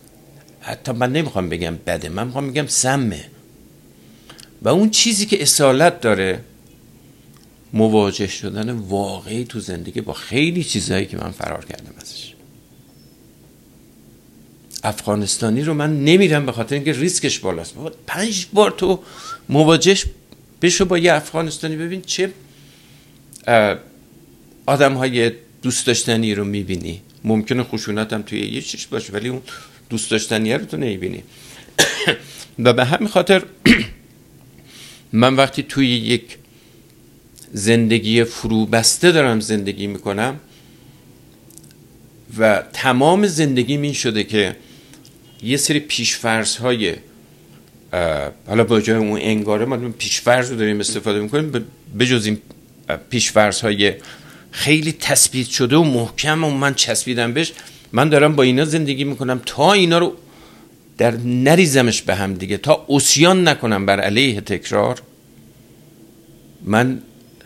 حتی من نمی‌خوام بگم بده من می‌خوام بگم سمه. و اون چیزی که اصالت داره مواجه شدن واقعی تو زندگی با خیلی چیزهایی که من فرار کردم ازش. افغانستانی رو من نمیرم به خاطر اینکه ریسکش بالاست. پنج بار تو مواجه بشو با یه افغانستانی ببین چه آدم های دوست داشتنی رو می‌بینی. ممکنه خشونت هم توی یه چیش باشه ولی اون دوست داشتنی رو تو نمی‌بینی. و به همین خاطر من وقتی توی یک زندگی فرو بسته دارم زندگی می‌کنم و تمام زندگی این شده که یه سری پیشفرض های حالا با جای اون انگاره ما پیشفرض رو داریم استفاده می‌کنیم بجز این پیشفرض های خیلی تثبیت شده و محکم و من چسبیدم بهش من دارم با اینا زندگی می‌کنم تا اینا رو در نریزمش به هم دیگه تا اسیان نکنم بر علیه تکرار من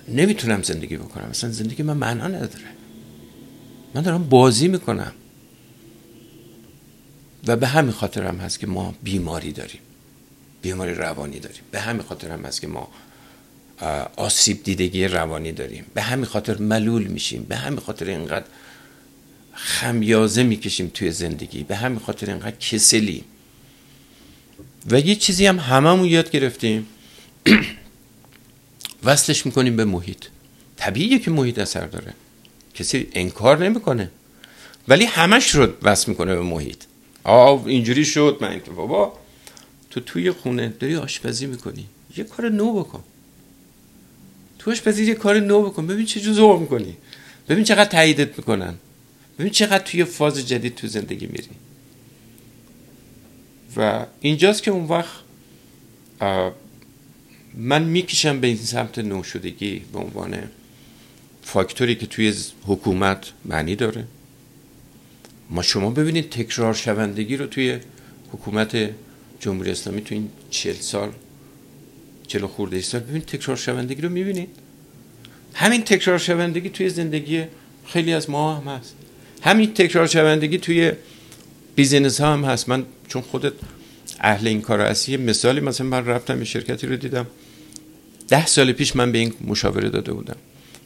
نمی‌تونم زندگی بکنم. اصلا زندگی من معنا نداره. من دارم بازی می‌کنم. و به همین خاطر هم هست که ما بیماری داریم. بیماری روانی داریم. به همین خاطر هم هست که ما آسیب دیدگی روانی داریم. به همین خاطر ملول میشیم. به همین خاطر اینقدر خمیازه می‌کشیم توی زندگی. به همین خاطر اینقدر کسلی. و یه چیزی هم هممون یاد گرفتیم. وصلش می‌کنیم به محیط. طبیعیه که محیط اثر داره. کسی انکار نمی‌کنه. ولی همش رو وصل می‌کنه به محیط. آه اینجوری شد. من بابا تو توی خونه داری آشپزی می‌کنی. یه کار نو بکن. تو آشپزی یه کار نو بکن. ببین چه جو می‌کنی. ببین چقدر تاییدت می‌کنن. ببین چقدر توی فاز جدید تو زندگی میری. و اینجاست که اون وقت من می‌کشم به این سمت نوشدگی به عنوان فاکتوری که توی حکومت معنی داره. ما شما ببینید تکرار شوندگی رو توی حکومت جمهوری اسلامی تو این چل سال چل خورده سال ببینید تکرار شوندگی رو می‌بینید. همین تکرار شوندگی توی زندگی خیلی از ما هم هست. همین تکرار شوندگی توی بیزینس ها هم هست. من چون خودت اهل این کار هستی مثالی مثلا من رفتم یه شرکتی رو دیدم. ده سال پیش من به این مشاوره داده بودم.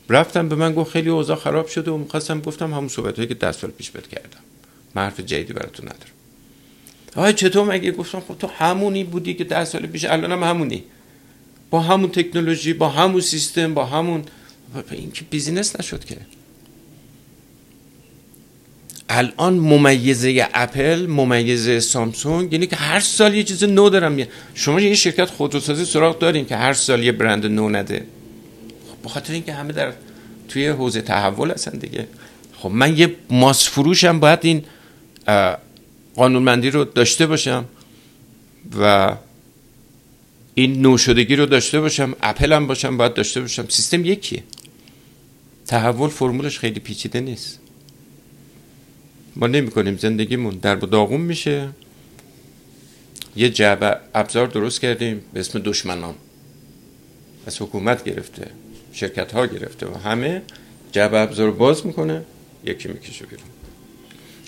رفتم به من گفت خیلی اوضاع خراب شده و می‌خواستم گفتم همون صحبت هایی که ده سال پیش بهت کردم. من جدیدی براتون ندارم. آیا چطور مگه؟ گفتم خب تو همونی بودی که ده سال پیش الان هم همونی. با همون تکنولوژی با همون سیستم با همون این که business نشد که. الان ممیزه اپل ممیزه سامسونگ یعنی که هر سال یه چیز نو دارم شما یه شرکت خودروسازی سراغ دارین که هر سال یه برند نو نده. خب بخاطر اینکه همه در توی حوزه تحول هستن دیگه. خب من یه ماس فروشم باید این قانونمندی رو داشته باشم و این نوشدگی رو داشته باشم اپل هم باشم باید داشته باشم. سیستم یکیه. تحول فرمولش خیلی پیچیده نیست. ما نمی کنیم زندگیمون در داغون میشه. یه جعبه ابزار درست کردیم به اسم دشمنان. از حکومت گرفته شرکت ها گرفته و همه جعبه ابزار باز می‌کنه یکی می‌کشه بیرون.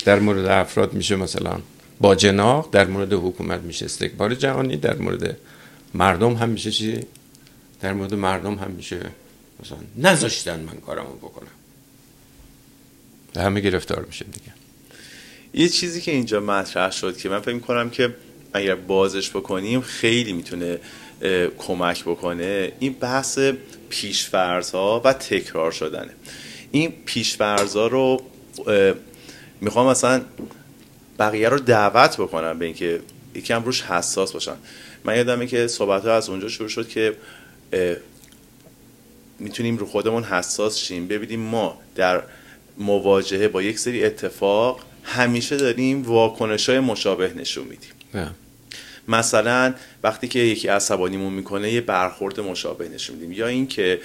در مورد افراد میشه مثلا با جناق در مورد حکومت میشه استکبار جهانی در مورد مردم هم میشه چی؟ در مورد مردم هم میشه مثلا نذاشتن من کارمو بکنم. همه گرفتار میشه دیگه. یه چیزی که اینجا مطرح شد که من فکر کنم که اگر بازش بکنیم خیلی می‌تونه کمک بکنه این بحث پیشفرض ها و تکرار شدنه. این پیشفرض ها رو می‌خوام مثلا بقیه رو دعوت بکنم به اینکه یکم روش حساس باشن. من یادمه که صحبت ها از اونجا شروع شد که می‌تونیم رو خودمون حساس شیم. ببینیم ما در مواجهه با یک سری اتفاق همیشه داریم واکنش های مشابه نشون میدیم. مثلا وقتی که یکی عصبانیمون می‌کنه یه برخورد مشابه نشون میدیم. یا اینکه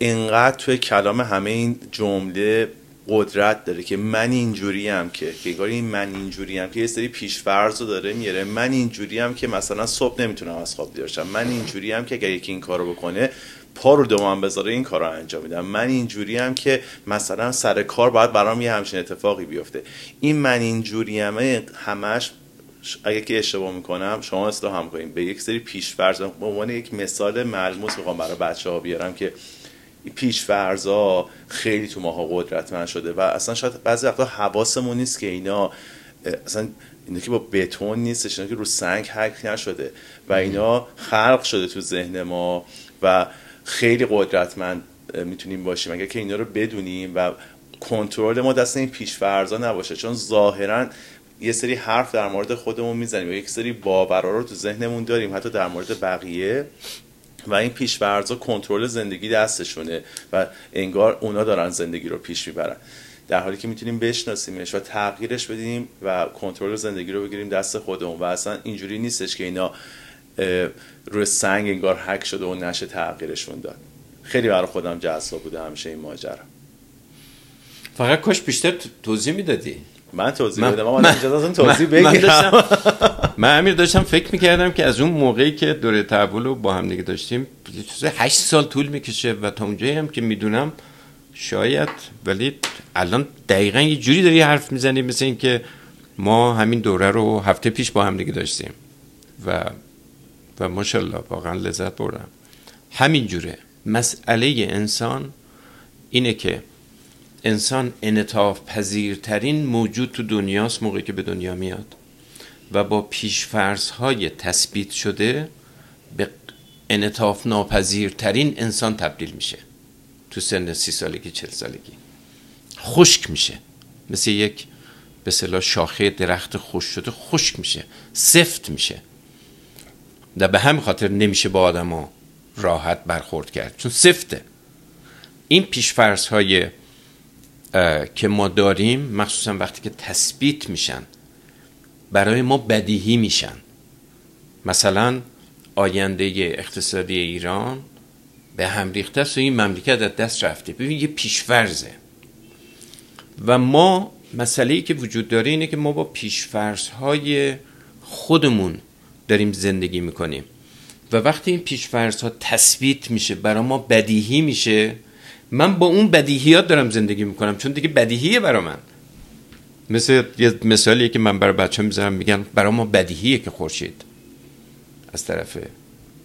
انقدر توی کلام همه این جمله قدرت داره که من اینجوری هم که که این من اینجوری هم که یه سری پیشفرض رو داره میاره من اینجوری هم که مثلا صبح نمی‌تونم از خواب بیدار من اینجوری هم که اگر یکی این کارو بکنه پا رو دوام بذاره این کار رو انجام میدم. من اینجوری هم که مثلا سر کار باید برام یه همچین اتفاقی بیفته. این من اینجوری همه همش اگه که اشتباه می‌کنم شما اصلاح هم کنیم به یک سری پیشفرض به عنوان یک مثال ملموس می‌خوام برای بچه ها بیارم که پیش فرضا خیلی تو ماها قدرتمند شده و اصلا شاید بعضی وقتا حواسمون نیست که اینا اصلا اینا که با بتون نیستش اینا که رو سنگ حک نشده و اینا خلق شده تو ذهن ما و خیلی قدرتمند می‌تونیم باشیم. اگر که اینا رو بدونیم و کنترل ما دست این پیشفرزا نباشه چون ظاهرا یه سری حرف در مورد خودمون می‌زنیم. و یک سری باورا رو تو ذهنمون داریم حتی در مورد بقیه. و این پیشورزا کنترل زندگی دستشونه و انگار اونا دارن زندگی رو پیش می‌برن. در حالی که می‌تونیم بشناسیمش و تغییرش بدیم و کنترل زندگی رو بگیریم دست خودمون. و اصلا اینجوری نیستش که اینا روی سنگ انگار حک شده و نشه تغییرشون داد. خیلی برای خودم جذاب بوده همیشه این ماجرا. فقط کاش بیشتر توضیح می‌دادی. من توضیح من... بدم من توضیح بگیرم من امیر داشتم فکر می‌کردم که از اون موقعی که دوره تحول رو با هم دیگه داشتیم هشت سال طول می‌کشه و تا اونجایی هم که می‌دونم شاید ولی الان دقیقا یه جوری داری حرف می‌زنی مثل این که ما همین دوره رو هفته پیش با هم دیگه داشتیم و و ماشاءالله واقعا لذت بردم. همین جوره. مسئله انسان اینه که انسان انطاف پذیرترین موجود تو دنیاست موقعی که به دنیا میاد. و با پیشفرض های تثبیت شده به انطاف ناپذیرترین انسان تبدیل میشه. تو سن سی سالگی چل سالگی. خشک میشه. مثل یک به شاخه درخت خوش شده خشک میشه. سفت میشه. و به همین خاطر نمیشه با آدم راحت برخورد کرد. چون سفته این پیشفرض های که ما داریم مخصوصا وقتی که تثبیت میشن برای ما بدیهی میشن. مثلا آینده اقتصادی ایران به هم ریخته است و این مملکت از دست رفته. ببین یه پیشفرزه و ما مسئله ای که وجود داره اینه که ما با پیشفرزهای خودمون داریم زندگی می‌کنیم. و وقتی این پیشفرزها تثبیت میشه برای ما بدیهی میشه من با اون بدیهیات دارم زندگی می‌کنم چون دیگه بدیهیه برا من. مثل یه مثالی که من برای بچه می‌ذارم میگن برای ما بدیهیه که خورشید از طرف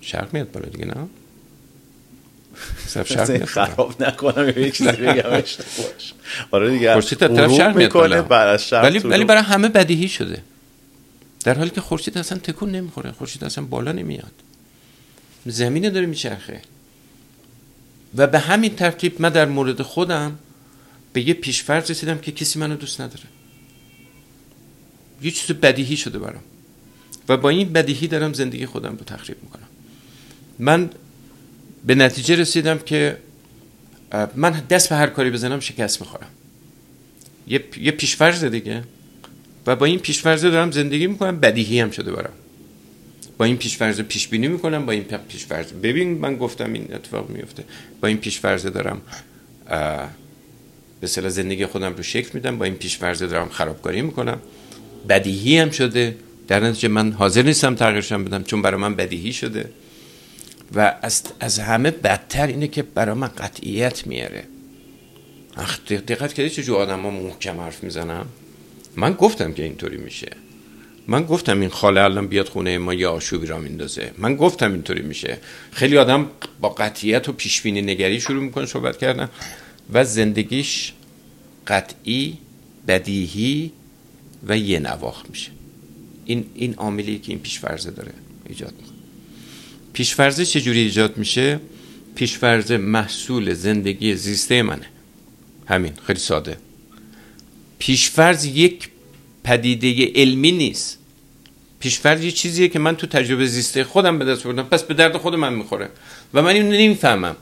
شرق میاد بالا دیگه نه؟ شرق خراب نکنم یک چیزی بگم آره دیگه خورشید از طرف شرق میاد ولی ولی برای همه بدیهی شده. در حالی که خورشید اصلا تکون نمی‌خوره خورشید اصلا بالا نمیاد. زمین داره میچرخه. و به همین ترتیب من در مورد خودم به یه پیشفرض رسیدم که کسی منو دوست نداره. یه چیز بدیهی شده برام. و با این بدیهی دارم زندگی خودم رو تخریب می‌کنم. من به نتیجه رسیدم که من دست به هر کاری بزنم شکست می‌خورم. یه پیشفرض دیگه. و با این پیشفرض دارم زندگی می‌کنم بدیهی هم شده برام. با این پیشفرض پیش بینی می‌کنم با این پیشفرض ببین من گفتم این اتفاق میفته با این پیشفرض دارم به صلاح زندگی خودم رو شکل میدم با این پیشفرض دارم خرابکاری می‌کنم. بدیهی هم شده. در نتیجه من حاضر نیستم تغییرشم بدم چون برای من بدیهی شده. و از, از همه بدتر اینه که برای من قطعیت میاره. دقت کردی چه جو آدم ها محکم حرف می‌زنم من گفتم که اینطوری میشه. من گفتم این خاله الان بیاد خونه ما یه آشوبی را میندازه. من گفتم اینطوری میشه. خیلی آدم با قطعیت و پیشبینی نگری شروع می‌کنه صحبت کردن و زندگیش قطعی بدیهی و یه نواخت میشه. این این عاملی که این پیشفرزه داره ایجاد می‌کنه. پیشفرزه چجوری ایجاد میشه؟ پیشفرزه محصول زندگی زیسته منه. همین خیلی ساده. پیشفرز یک پدیده علمی نیست. پیشفرز یه چیزیه که من تو تجربه زیسته خودم به دست بردم پس به درد خود من می‌خوره. و من اینو نمی‌فهمم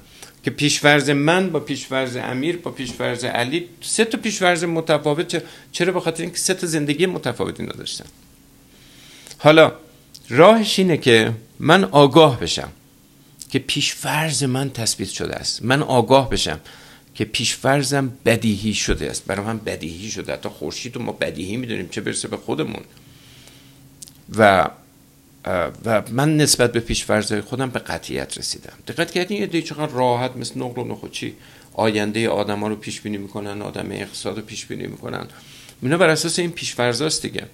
که پیشفرز من با پیشفرز امیر با پیشفرز علی سه تا پیشفرز متفاوت چرا به خاطر اینکه سه تا زندگی متفاوتی نداشتن. حالا راهش اینه که من آگاه بشم که پیشفرز من تثبیت شده است. من آگاه بشم. که پیشفرزم بدیهی شده است. برای من بدیهی شده. حتی خورشید ما بدیهی می‌دونیم چه برسه به خودمون. و و من نسبت به پیشفرزهای خودم به قطعیت رسیدم. دقت کردین یه دی چقدر راحت مثل نقل و نخوچی آینده آدما رو پیش بینی می‌کنن آدم اقتصاد رو پیش بینی می‌کنن. اینا بر اساس این پیشفرزاست دیگه.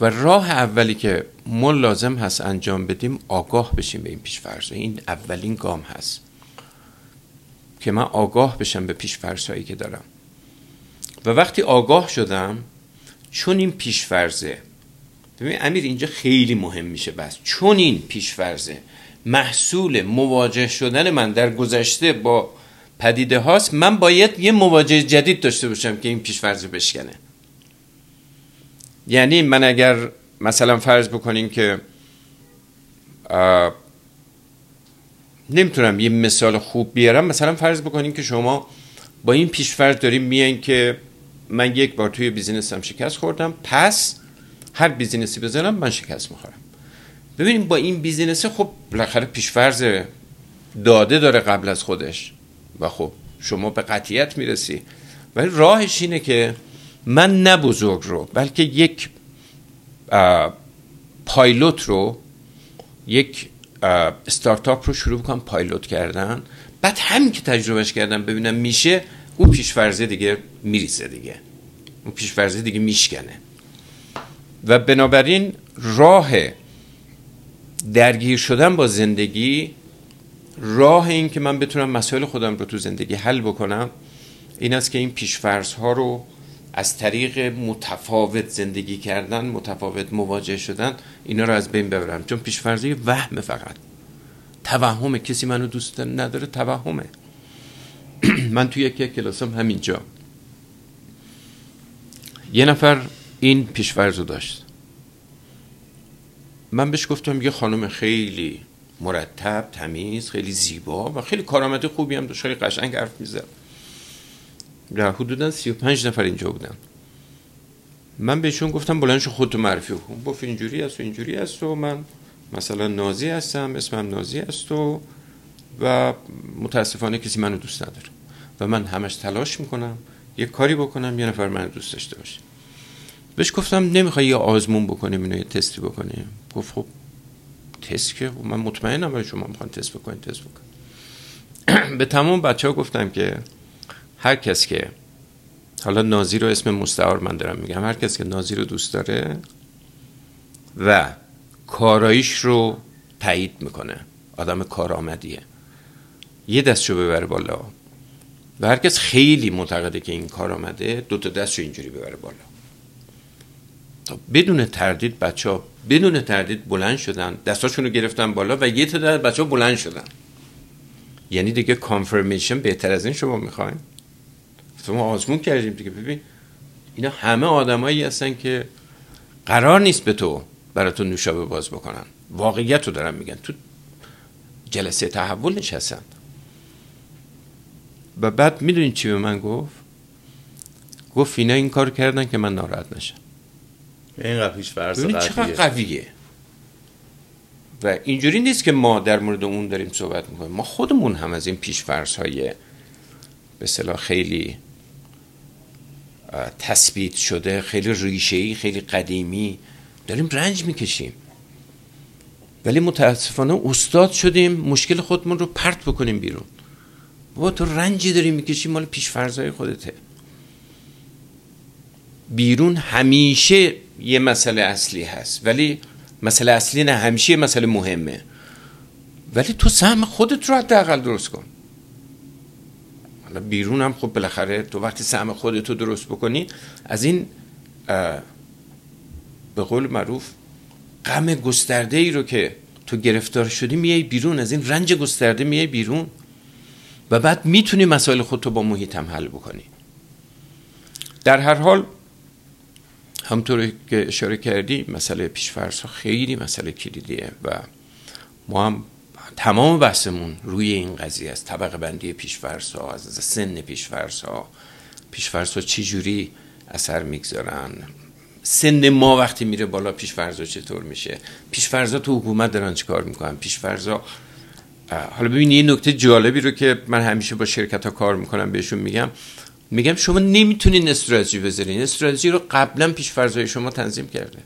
و راه اولی که ما لازم هست انجام بدیم آگاه بشیم به این پیشفرزها این اولین گام هست. که من آگاه بشم به پیشفرزهایی که دارم. و وقتی آگاه شدم چون این پیشفرزه ببین امیر اینجا خیلی مهم میشه بس. چون این پیشفرزه محصول مواجه شدن من در گذشته با پدیده هاست من باید یه مواجه جدید داشته باشم که این پیشفرزه بشکنه. یعنی من اگر مثلا فرض بکنیم که نمی‌تونم یه مثال خوب بیارم. مثلا فرض بکنیم که شما با این پیشفرض داریم میان که من یک بار توی business م شکست خوردم پس هر business ی بزنم من شکست می‌خورم. ببینیم با این business خب بالاخره پیشفرض داده داره قبل از خودش و خب شما به قطعیت می‌رسی. ولی راهش اینه که من نه بزرگ رو بلکه یک پایلوت رو یک استارتاپ رو شروع کنم پایلوت کردن. بعد همین که تجربهش کردم ببینم میشه اون پیشفرزه دیگه میریزه دیگه. اون پیشفرزه دیگه میشکنه. و بنابراین راه درگیر شدن با زندگی راه این که من بتونم مسائل خودم رو تو زندگی حل بکنم این است که این پیشفرض ها رو از طریق متفاوت زندگی کردن متفاوت مواجه شدن اینا رو از بین ببرم. چون پیشفرضی وهم فقط. توهمه. کسی منو دوست نداره توهمه. من توی یک کلاسم همینجا. یه نفر این پیشفرض رو داشت. من بهش گفتم یه خانم خیلی مرتب تمیز خیلی زیبا و خیلی کارآمد خوبی هم داشت. خیلی قشنگ حرف می‌زد. حدودا 35 نفر اینجا بودن. من بهشون گفتم بلند شو خودتو معرفی کن. گفت اینجوری است و اینجوری است و من مثلا نازی هستم اسمم نازی است و و متاسفانه کسی منو دوست نداره. و من همش تلاش می‌کنم یه کاری بکنم یه نفر منو دوست داشته باشه. بهش گفتم نمی‌خوای یه آزمون بکنیم اینو یه تستی بکنیم. گفت خب تست که؟ من مطمئنم برای شما می‌خوان تست بکنیم تست بکن. به تمام بچه ها گفتم که هر کس که حالا نازی رو اسم مستعار من دارم میگم. هر کس که نازی رو دوست داره و کاراییش رو تایید می‌کنه. آدم کارآمدیه. یه دستشو ببره بالا. و هر کس خیلی معتقده که این کار آمده دو تا دستشو اینجوری ببره بالا. تا بدون تردید بچه ها بدون تردید بلند شدن دستاشون رو گرفتن بالا و یه تعداد بچه ها بلند شدن. یعنی دیگه کانفرمیشن بهتر از این شما می‌خواین؟ ما آزمون کردیم دیگه. ببین اینا همه آدمایی هستن که قرار نیست به تو برای تو نوشابه باز بکنن. واقعیت رو دارن میگن. تو جلسه تحول نشستن. و بعد می‌دونین چی به من گفت؟ گفت اینا این کار کردن که من ناراحت نشم. این پیش فرض چقدر قویه. و اینجوری نیست که ما در مورد اون داریم صحبت می‌کنیم. ما خودمون هم از این پیش فرض های به صلاح خیلی تثبیت شده خیلی ریشه‌ای خیلی قدیمی. داریم رنج می‌کشیم. ولی متاسفانه استاد شدیم مشکل خودمون رو پرت بکنیم بیرون. بابا تو رنجی داری می‌کشی مال پیش فرضای خودته. بیرون همیشه یه مسئله اصلی هست. ولی مسئله اصلی نه همیشه مسئله مهمه. ولی تو سهم خودت رو حداقل درست کن. حالا بیرون هم خب بالاخره تو وقتی سهم خودت رو درست بکنی از این به قول معروف غم گسترده ای رو که تو گرفتار شدی میای بیرون از این رنج گسترده میای بیرون و بعد می‌تونی مسائل خودتو با محیط هم حل بکنی. در هر حال همطور که اشاره کردی مسئله پیشفرس ها خیلی مسئله کلیدیه و ما هم تمام بحثمون روی این قضیه است. طبقه بندی پیشفرس ها از سن پیشفرس ها پیشفرس ها چی جوری اثر می‌گذارن؟ سن ما وقتی میره بالا پیشفرزا چطور میشه؟ پیشفرزا تو حکومت دارن چیکار می‌کنن؟ پیشفرزا حالا ببینید یه نکته جالبی رو که من همیشه با شرکت ها کار می‌کنم بهشون میگم. میگم شما نمی‌تونین استراتژی بذارین. استراتژی رو قبلا پیش فرضای شما تنظیم کرده.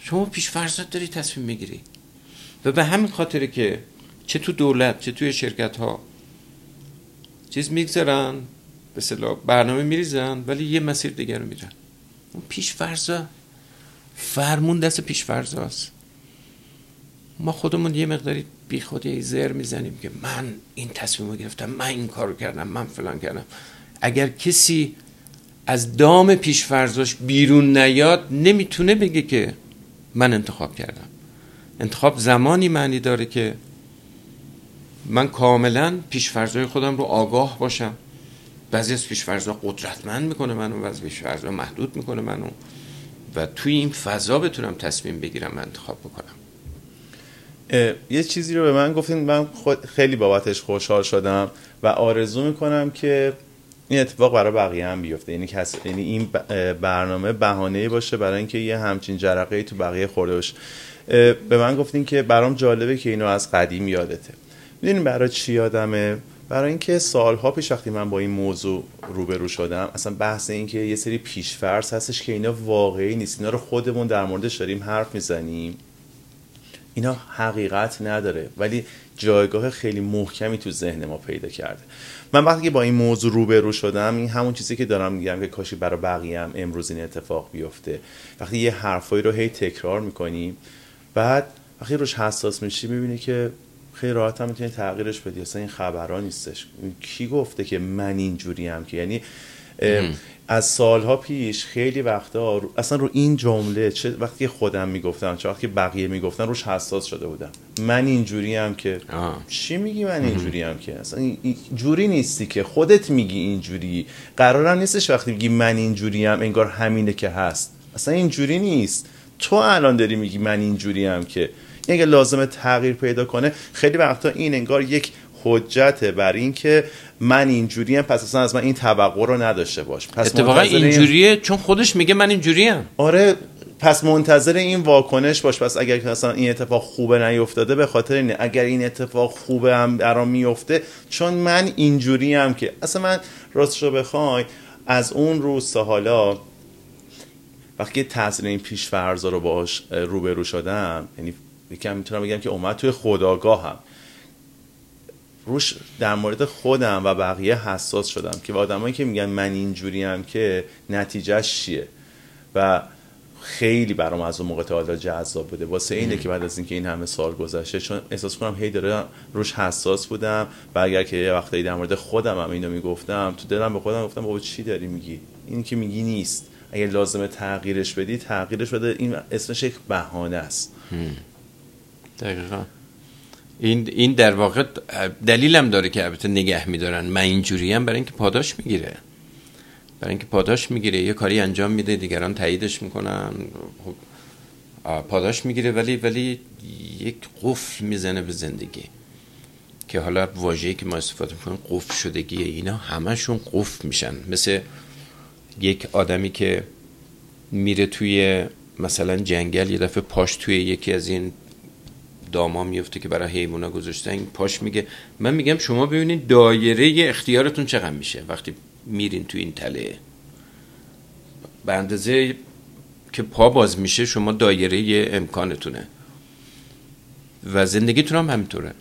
شما پیش فرضات داری تصمیم می‌گیری. و به همین خاطره که چه تو دولت چه توی شرکت ها چیز می‌گذارن به برنامه میریزن ولی یه مسیر دیگر رو میرن. اون پیش فرضا فرمون دست پیش فرضاست ما خودمون یه مقداری بی خودی زر می‌زنیم که من این تصمیم رو گرفتم من این کار کردم من فلان کردم. اگر کسی از دام پیشفرزاش بیرون نیاد نمی‌تونه بگه که من انتخاب کردم. انتخاب زمانی معنی داره که من کاملا پیشفرزای خودم رو آگاه باشم. بعضی از پیشفرزا قدرتمند می‌کنه منو و از پیشفرزا محدود می‌کنه منو. و توی این فضا بتونم تصمیم بگیرم انتخاب بکنم. یه چیزی رو به من گفتین من خیلی بابتش خوشحال شدم و آرزو می‌کنم که این اتفاق برای بقیه هم بیفته. یعنی یعنی این برنامه بهانه باشه برای اینکه یه همچین جرقه ای تو بقیه خورده باشه. به من گفتین که برام جالبه که اینو از قدیم یادته. می‌دونین برای چی یادمه؟ برای اینکه سالها پیش وقتی من با این موضوع روبرو شدم اصلا بحث این که یه سری پیشفرض هستش که اینا واقعی نیست. اینا رو خودمون در موردش داریم حرف می‌زنیم. اینا حقیقت نداره ولی جایگاه خیلی محکمی تو ذهن ما پیدا کرده. من وقتی با این موضوع روبرو شدم این همون چیزی که دارم میگم که کاشی برای بقیه هم امروز این اتفاق بیفته. وقتی یه حرفایی رو هی تکرار می‌کنیم بعد وقتی روش حساس میشی می‌بینی که خیلی راحت هم می‌تونی تغییرش بدی. اصلا این خبرها نیستش. کی گفته که من اینجوری هم که؟ یعنی از سالها پیش خیلی وقتا اصلا رو این جمله چه وقتی خودم می‌گفتم چه وقتی بقیه می‌گفتن روش حساس شده بودم. من اینجوری هم که؟ چی میگی من اینجوری هم که؟ اصلا جوری نیستی که خودت میگی اینجوری. قرارم نیستش وقتی میگی من اینجوری هم انگار همینه که هست. اصلا اینجوری نیست. تو الان داری میگی من اینجوری هم که اگه لازمه تغییر پیدا کنه خیلی وقتا این انگار یک حجته بر این که من اینجوری هم پس اصلا از من این توقع رو نداشته باش. پس اتفاقا اینجوریه چون خودش میگه من اینجوری هم آره پس منتظر این واکنش باش. پس اگر مثلا این اتفاق خوبه نیفتاده به خاطر اینه. اگر این اتفاق خوبه هم برام میفته چون من اینجوری هم که اصلا من راستش رو بخوای از اون روز تا حالا وقتی تاثیر این پیش فرضا رو باش روبرو شدم یعنی یکم می‌تونم بگم که اومد توی خداگاهم. روش در مورد خودم و بقیه حساس شدم که آدمایی که میگن من اینجوری هم که نتیجهش چیه؟ و خیلی برام از اون موقع تا جذاب بوده. واسه اینه که بعد از اینکه این همه سال گذشته چون احساس کنم هی داره روش حساس بودم و اگر که یه وقتایی در مورد خودم هم اینو می‌گفتم تو دلم به خودم گفتم بابا چی داری میگی؟ اینی که میگی نیست. اگه لازمه تغییرش بدی تغییرش بده. این اسمش یک بهانه است. دقیقا. این این در واقع دلیلم داره که البته نگه میدارن. من اینجوری هم برای اینکه پاداش می‌گیره. برای اینکه پاداش می‌گیره. یه کاری انجام میده دیگران تاییدش می‌کنن. خب، پاداش می‌گیره ولی ولی یک قفل می‌زنه به زندگی. که حالا واژه‌ای که ما استفاده می‌کنیم قفل شدگی اینا همشون قفل میشن. مثل یک آدمی که میره توی مثلا جنگل یه دفعه پاش توی یکی از این داما میفته که برای حیوونا گذاشتن پاش میگه من میگم شما ببینید دایره اختیارتون چقدر میشه وقتی میرین تو این تله. به اندازه که پا باز میشه شما دایره امکانتونه. و زندگیتون هم همینطوره.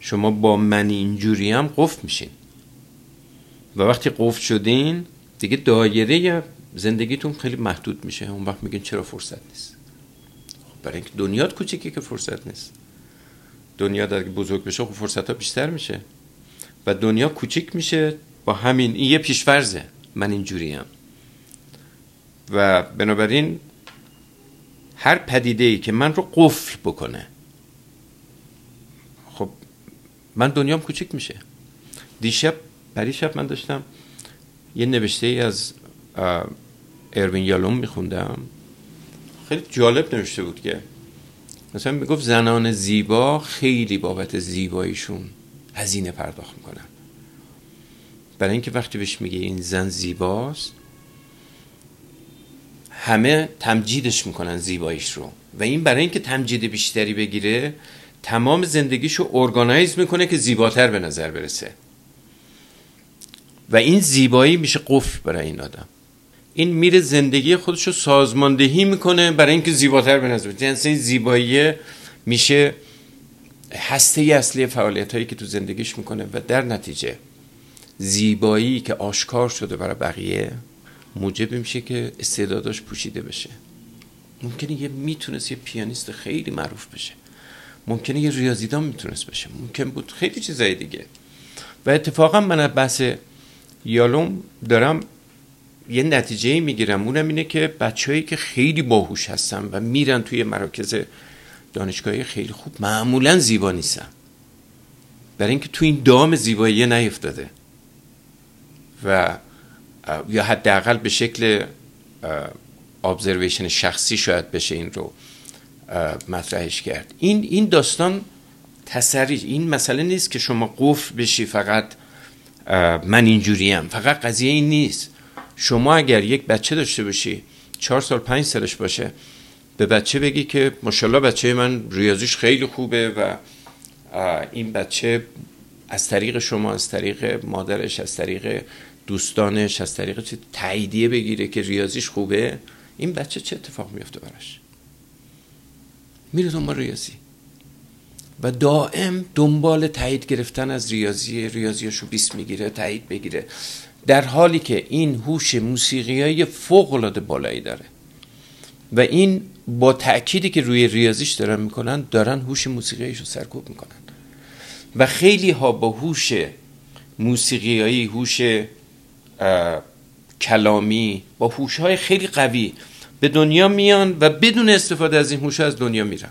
شما با من اینجوری هم قفل میشین. و وقتی قفل شدین دیگه دایره زندگیتون خیلی محدود میشه. اون وقت میگین چرا فرصت نیست؟ برای اینکه دنیا کوچیکی که فرصت نیست. دنیا در بزرگ بشه خب فرصت ها بیشتر میشه. و دنیا کوچیک میشه. با همین این یه پیشفرزه. من اینجوری هم و بنابراین هر پدیده ای که من رو قفل بکنه خب من دنیام کوچیک میشه. دیشب پریشب من داشتم یه نوشته ای از اروین یالوم میخوندم. خیلی جالب نوشته بود که مثلا می‌گفت زنان زیبا خیلی بابت زیباییشون هزینه پرداخت می‌کنن. برای اینکه وقتی بهش میگه این زن زیباست همه تمجیدش می‌کنن زیباییش رو. و این برای اینکه تمجید بیشتری بگیره تمام زندگیشو ارگانایز می‌کنه که زیباتر به نظر برسه. و این زیبایی میشه قفل برای این آدم. این میره زندگی خودش رو سازماندهی می‌کنه برای اینکه زیباتر به نظر جنس این زیبایی میشه هسته اصلی فعالیت هایی که تو زندگیش می‌کنه و در نتیجه زیبایی که آشکار شده برای بقیه موجب میشه که استعداداش پوشیده بشه. ممکنه یه می‌تونست یه پیانیست خیلی معروف بشه. ممکنه یه ریاضیدان می‌تونست بشه. ممکن بود خیلی چیزای دیگه. و اتفاقا من بحث یالوم دارم یه نتیجه می‌گیرم. اونم اینه که بچههایی که خیلی باهوش هستن و میرن توی مراکز دانشگاهی خیلی خوب معمولا زیبا نیستن. برای اینکه تو این دام زیبایی نیفتاده. و یا حداقل به شکل ابزرویشن شخصی شاید بشه این رو مطرحش کرد. این این داستان تسریع این مسئله نیست که شما قفل بشی فقط من اینجوریم. فقط قضیه این نیست. شما اگر یک بچه داشته باشی چهار سال پنج سالش باشه به بچه بگی که ماشاءالله بچه من ریاضیش خیلی خوبه و این بچه از طریق شما از طریق مادرش از طریق دوستانش از طریق چه تاییدیه بگیره که ریاضیش خوبه. این بچه چه اتفاق میفته براش؟ میره دنبال ریاضی. و دائم دنبال تایید گرفتن از ریاضی ریاضیاشو 20 می‌گیره تایید بگیره. در حالی که این هوش موسیقی های فوق العاده بالایی داره و این با تأکیدی که روی ریاضیش دارن می‌کنن دارن هوش موسیقیش رو سرکوب می‌کنن. و خیلی ها با هوش موسیقیایی هوش کلامی با هوش های خیلی قوی به دنیا میان و بدون استفاده از این هوش از دنیا میرن.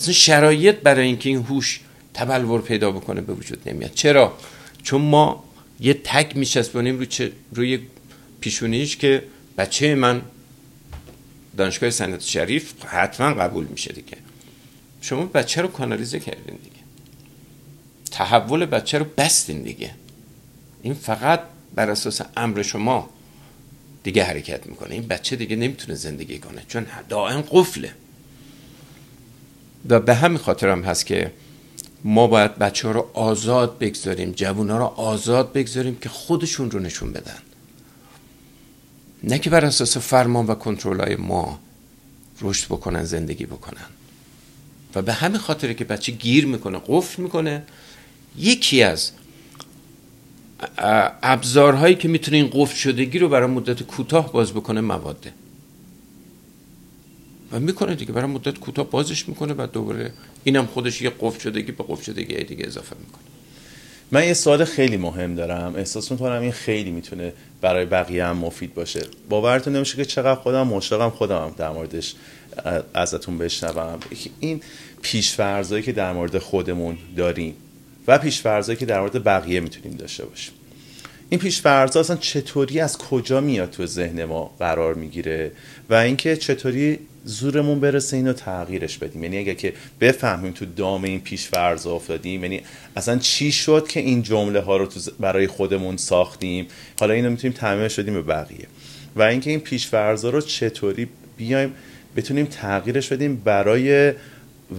اصلا شرایط برای اینکه این هوش تبلور پیدا بکنه به وجود نمیاد. چرا؟ چون ما یه تک میچسبونیم روی, روی پیشونیش که بچه من دانشگاه سنت شریف حتما قبول میشه دیگه. شما بچه رو کانالیزه کردین دیگه. تحول بچه رو بستین دیگه. این فقط بر اساس امر شما دیگه حرکت می‌کنه. این بچه دیگه نمی‌تونه زندگی کنه چون دائم قفله. و به همین خاطر هم هست که ما باید بچه ها رو آزاد بگذاریم جوان ها رو آزاد بگذاریم که خودشون رو نشون بدن. نه که بر اساس فرمان و کنترل های ما رشد بکنن زندگی بکنن. و به همین خاطره که بچه گیر می‌کنه قفل می‌کنه یکی از ابزارهایی که می‌تونه این قفل شدگی رو برای مدت کوتاه باز بکنه مواده و می‌کنه دیگه. برای مدت کوتاه بازش می‌کنه و دوباره اینم خودش یه قفل شدگی به قفل شدگی دیگه اضافه می‌کنه. من یه سوال خیلی مهم دارم. احساس می‌کنم این خیلی می‌تونه برای بقیه هم مفید باشه. باورتون نمیشه که چقدر خودم مشتاقم خودم هم در موردش ازتون بشنوم. این پیشفرزایی که در مورد خودمون داریم و پیشفرزایی که در مورد بقیه می‌تونیم داشته باشیم. این پیشفرزا اصلا چطوری از کجا میاد تو ذهن ما قرار می‌گیره؟ و اینکه چطوری زورمون برسه اینو تغییرش بدیم. یعنی اگه که بفهمیم تو دام این پیشفرض افتادیم یعنی اصلا چی شد که این جمله ها رو تو برای خودمون ساختیم؟ حالا اینو می‌تونیم تعمیمش بدیم به بقیه. و اینکه این پیشفرضا رو چطوری بیایم بتونیم تغییرش بدیم برای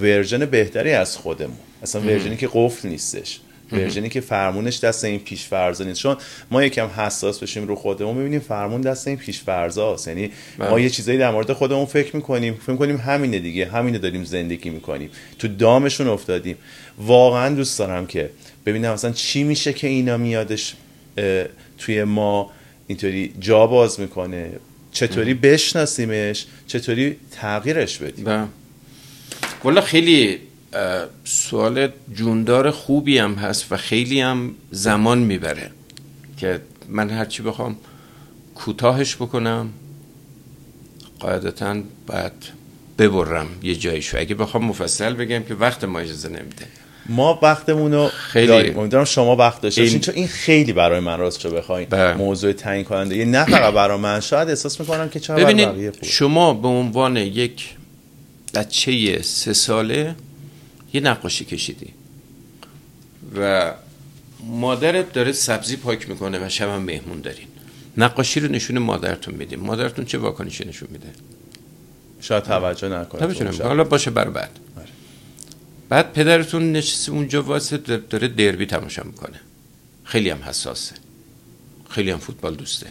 ورژن بهتری از خودمون. اصلا ورژنی که قفل نیستش. ورژنی که فرمونش دست این پیش فرضا نیست. چون ما یکم حساس بشیم رو خودمون ببینیم فرمون دست این پیش فرضاست یعنی ما بله. یه چیزایی در مورد خودمون فکر می‌کنیم. فکر می‌کنیم همینه دیگه. همینه داریم زندگی می‌کنیم. تو دامشون افتادیم. واقعا دوست دارم که ببینم مثلا چی میشه که اینا میادش توی ما اینطوری جا باز می‌کنه. چطوری بشناسیمش؟ چطوری تغییرش بدیم؟ بله. والا خیلی سوال جوندار خوبی هم هست و خیلی هم زمان می‌بره که من هرچی بخوام کوتاهش بکنم قاعدتا باید ببرم یه جایشو. اگه بخوام مفصل بگم که وقت ما اجازه نمیده. ما وقتمون رو خیلی. داریم. امیدوارم شما وقت داشته این... چون این خیلی برای من راست رو بخواین. بله. موضوع تعیین کننده. یه نه فقط برای من شاید احساس می‌کنم که چرا ببینید شما به عنوان یک بچه سه ساله یه نقاشی کشیدی. و مادرت داره سبزی پاک می‌کنه و شب مهمون دارین. نقاشی رو نشون مادرتون میدیم مادرتون چه واکنشی نشون میده؟ شاید توجه نکنه توجه حالا باشه بر بعد. آره. بعد پدرتون نشسته اونجا واسه داره دربی تماشا می‌کنه. خیلی هم حساسه. خیلی هم فوتبال دوسته.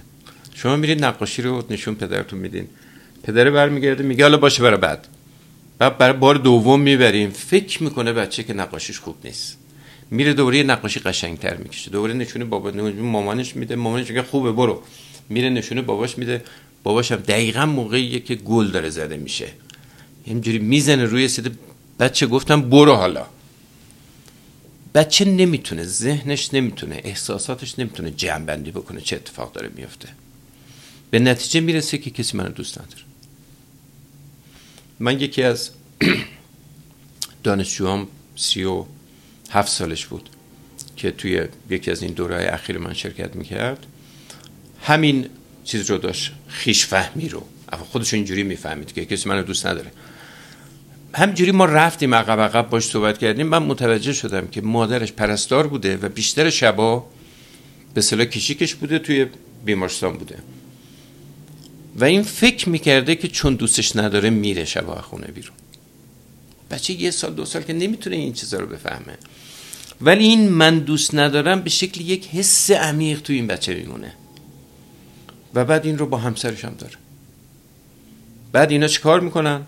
شما میرید نقاشی رو نشون پدرتون میدین. پدر برمیگرده میگه حالا باشه برای بعد. بعد برای بار دوم می‌بریم. فکر می‌کنه بچه که نقاشیش خوب نیست. میره دوره نقاشی قشنگتر می‌کشه. دوره نشونه بابا مامانش میده. مامانش میگه خوبه برو. میره نشونه باباش میده. باباش هم دقیقا موقعیه که گل داره زده میشه. اینجوری می‌زنه روی سید بچه گفتم برو حالا. بچه نمی‌تونه ذهنش نمی‌تونه احساساتش نمی‌تونه جمع بندی بکنه. چه اتفاق داره میفته به نتیجه می‌رسه که کسی منو دوست نداره. من یکی از دانشجوام سی و هفت سالش بود که توی یکی از این دورهای اخیر من شرکت می‌کرد. همین چیز رو داشت خیش فهمی رو. خودش اینجوری می‌فهمید که کسی منو دوست نداره. همجوری ما رفتیم عقب عقب باش صحبت کردیم. من متوجه شدم که مادرش پرستار بوده و بیشتر شبا به صلاح کشیکش بوده توی بیمارستان بوده. و این فکر می‌کرده که چون دوستش نداره میره شبا خونه بیرون. بچه یه سال دو سال که نمی‌تونه این چیزا رو بفهمه. ولی این من دوست ندارم به شکل یک حس عمیق توی این بچه میمونه. و بعد این رو با همسرش هم داره. بعد اینا چه کار می‌کنن؟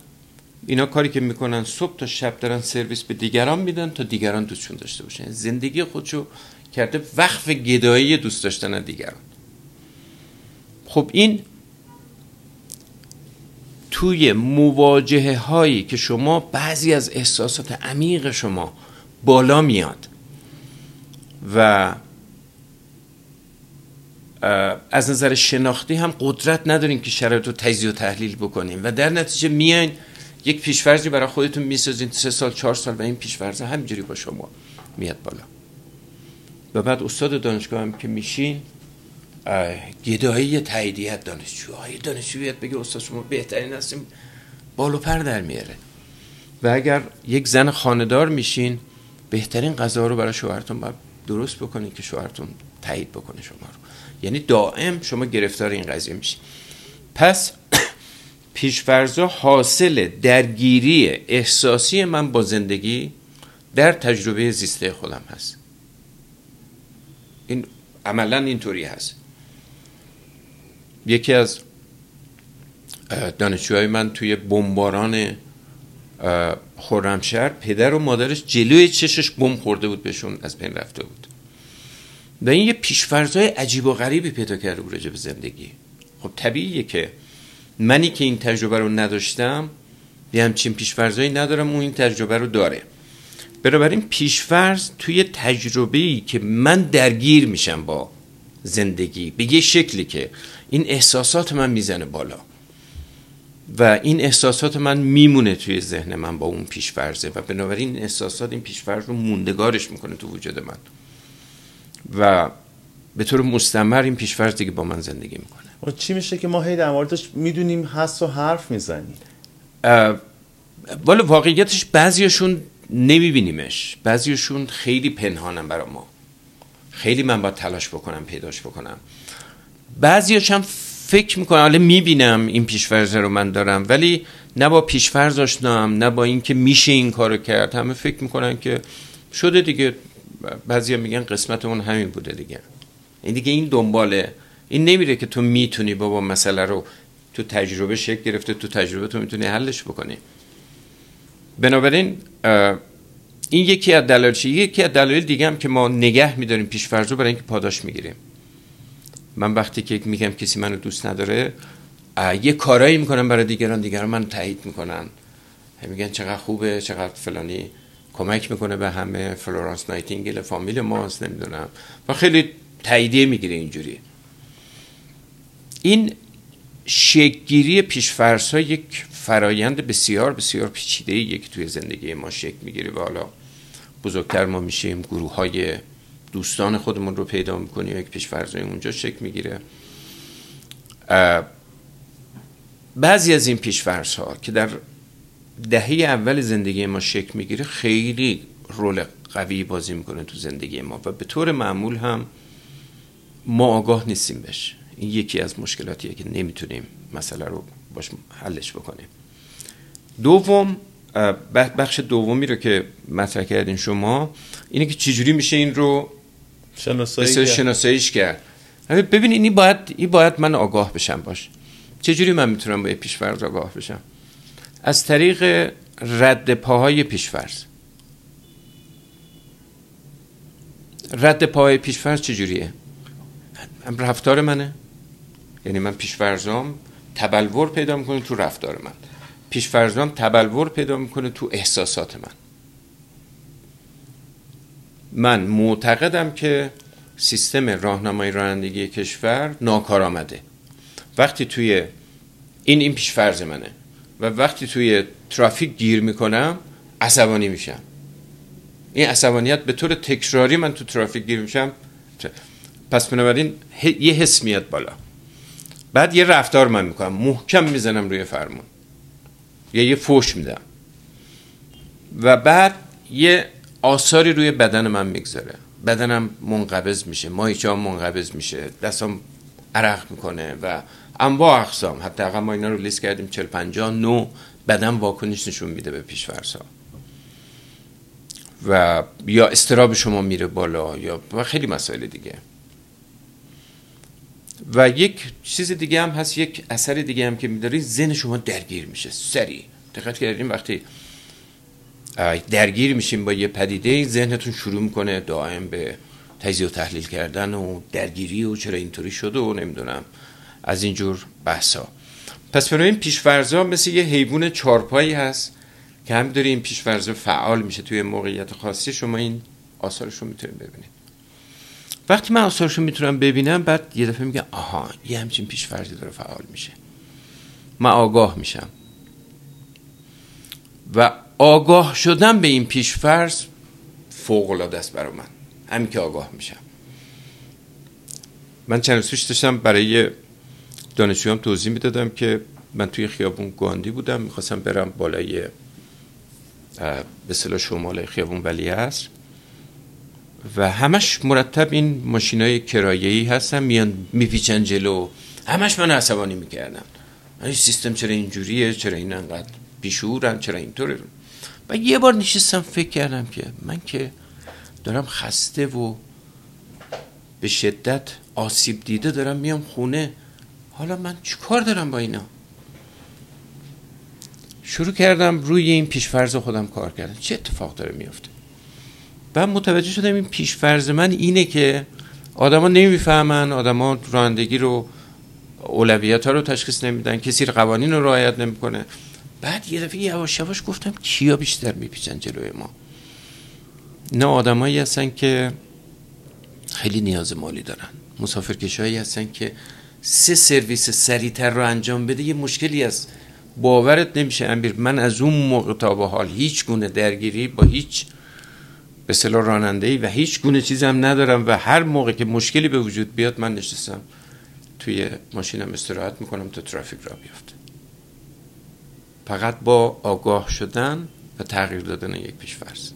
اینا کاری که می‌کنن صبح تا شب دارن سرویس به دیگران میدن تا دیگران دوستشون داشته باشن. زندگی خودشو کرده وقف گدایی دوست داشتن دیگران. خب این توی مواجهه هایی که شما بعضی از احساسات عمیق شما بالا میاد و از نظر شناختی هم قدرت ندارین که شرایط رو تجزیه و تحلیل بکنین و در نتیجه میاین یک پیشفرزی برای خودتون می‌سازین سه سال چهار سال و این پیشفرز همینجوری با شما میاد بالا. و بعد استاد دانشگاه هم که میشین گدایی تاییدیت دانشجو های دانشجو بگه استاد شما بهترین هستیم بالو پر در میاره. و اگر یک زن خاندار میشین بهترین غذا رو برای شوهرتون باید درست بکنین که شوهرتون تایید بکنه شما رو. یعنی دائم شما گرفتار این قضیه میشین. پس پیشفرزا حاصل درگیری احساسی من با زندگی در تجربه زیسته خودم هست. این عملا اینطوری هست. یکی از دانشجوهای من توی بمباران خرمشهر پدر و مادرش جلوی چشش بم خورده بود بهشون از بین رفته بود. و این یه پیشفرزای عجیب و غریبی پیدا کرده بود به زندگی. خب طبیعیه که منی که این تجربه رو نداشتم یه همچین پیشفرزایی ندارم اون این تجربه رو داره. بنابراین پیشفرز توی تجربه ای که من درگیر میشم با زندگی. به یه شکلی که این احساسات من می‌زنه بالا. و این احساسات من میمونه توی ذهن من با اون پیشفرزه و بنابراین این احساسات این پیشفرز رو موندگارش می‌کنه تو وجود من. و به طور مستمر این پیشفرز دیگه با من زندگی می‌کنه. چی میشه که ما هی در موردش می‌دونیم هست و حرف می‌زنیم؟ والا واقعیتش بعضیشون نمیبینیمش. بعضیشون خیلی پنهانن برای ما. خیلی من باید تلاش بکنم پیداش بکنم. بعضیش هم فکر می‌کنم حالا می‌بینم این پیشفرزه رو من دارم ولی نه با پیشفرز آشنام نه با اینکه میشه این کارو کرد. همه فکر می‌کنن که شده دیگه. بعضیا میگن قسمت اون همین بوده دیگه. این دیگه این دنباله. این نمیره که تو می‌تونی بابا مسئله رو تو تجربه شکل گرفته تو تجربه تو می‌تونی حلش بکنی. بنابراین این یکی از دلایل یکی از دلایل دیگه هم که ما نگه میداریم پیشفرض رو برای اینکه پاداش می‌گیریم. من وقتی که میگم کسی منو دوست نداره یه کارایی می‌کنم برای دیگران دیگران منو تایید می‌کنن. میگن چقدر خوبه چقدر فلانی کمک می‌کنه به همه. فلورانس نایتینگل فامیل ماست نمی‌دونم. و خیلی تاییدیه می‌گیره اینجوری. این شکگیری پیشفرس یک فرایند بسیار بسیار پیچیده یک توی زندگی ما شکل می‌گیره. و حالا بزرگتر ما میشیم گروه های دوستان خودمون رو پیدا می‌کنیم یک پیشفرزای اونجا شکل می‌گیره. بعضی از این پیشفرس ها که در دهه اول زندگی ما شکل می‌گیره خیلی رول قوی بازی می‌کنه تو زندگی ما و به طور معمول هم ما آگاه نیستیم بهش. این یکی از مشکلاتیه که نمی‌تونیم مسئله رو باش حلش بکنیم. دوم بخش دومی رو که مطرح کردین شما اینه که چجوری میشه این رو شناسایی شناساییش کرد. ببین این باید این باید من آگاه بشم باش. چجوری من می‌تونم با پیشفرض آگاه بشم؟ از طریق رد پاهای پیشفرض رد پاهای پیشفرض چجوریه؟ رفتار منه. یعنی من پیشفرزام تبلور پیدا می‌کنه تو رفتار من. پیشفرزام تبلور پیدا می‌کنه تو احساسات من. من معتقدم که سیستم راهنمایی رانندگی کشور ناکارآمده. وقتی توی این این پیش فرض منه و وقتی توی ترافیک گیر می‌کنم عصبانی میشم. این عصبانیت به طور تکراری من تو ترافیک گیر میشم. پس بنابراین یه حس میاد بالا. بعد یه رفتار من می‌کنم. محکم می‌زنم روی فرمون. یا یه فوش میدم. و بعد یه آثاری روی بدن من می‌گذاره. بدنم منقبض میشه ماهیچه هم منقبض میشه دستم عرق می‌کنه و انواع اقسام. حتی اقا ما اینا رو لیست کردیم 40 50 نو بدن واکنش نشون میده به پیشفرض و یا استراب شما میره بالا یا و خیلی مسائل دیگه. و یک چیز دیگه هم هست یک اثر دیگه هم که میداری ذهن شما درگیر میشه سری دقت کردیم وقتی درگیر میشیم با یه پدیده ذهنتون شروع می‌کنه دائم به تجزیه و تحلیل کردن و درگیری و چرا اینطوری شده و نمی‌دونم از اینجور بحثا پس برای این پیشفرزا مثل یه حیوان چارپایی هست که همینطوری این پیشفرزا فعال میشه توی موقعیت خاصی. شما این آثارش رو می‌تونید ببینید. وقتی من آثارش رو می‌تونم ببینم بعد یه دفعه میگم آها یه همچین پیشفرزی داره فعال میشه. من آگاه میشم. و آگاه شدن به این پیشفرض فوق العاده است برای من. همین که آگاه میشم. من چند روز داشتم برای دانشجویان توضیح می‌دادم که من توی خیابون گاندی بودم می‌خواستم برم بالای به صلاح شمال خیابون ولی هست و همش مرتب این ماشین های کرایه‌ای هستن میان میپیچن جلو. همش من عصبانی می‌کردن این سیستم چرا اینجوریه؟ چرا این انقدر بیشورن؟ چرا اینطوره؟ و یه بار نشستم فکر کردم که من که دارم خسته و به شدت آسیب دیده دارم میام خونه. حالا من کار دارم با اینا؟ شروع کردم روی این پیشفرض خودم کار کردم. چه اتفاق داره میافته؟ و متوجه شدم این پیشفرض من اینه که آدما نمی‌فهمن آدما رانندگی رو اولویت ها رو تشخیص نمیدن کسی قوانین رو رعایت نمی‌کنه. بعد یه دفعه یواش یواش گفتم کیا بیشتر میپیچن جلوی ما؟ نه آدمایی هستن که خیلی نیاز مالی دارن. مسافرکشایی هستن که سه سرویس سریعتر رو انجام بده یه مشکلی از باورت نمیشه امیر. من از اون موقع تا به حال هیچ گونه درگیری با هیچ به صلاح راننده ای و هیچ گونه چیزی هم ندارم و هر موقع که مشکلی به وجود بیاد من نشستم توی ماشینم استراحت می‌کنم تا ترافیک را بیفته فقط با آگاه شدن و تغییر دادن یک پیشفرض.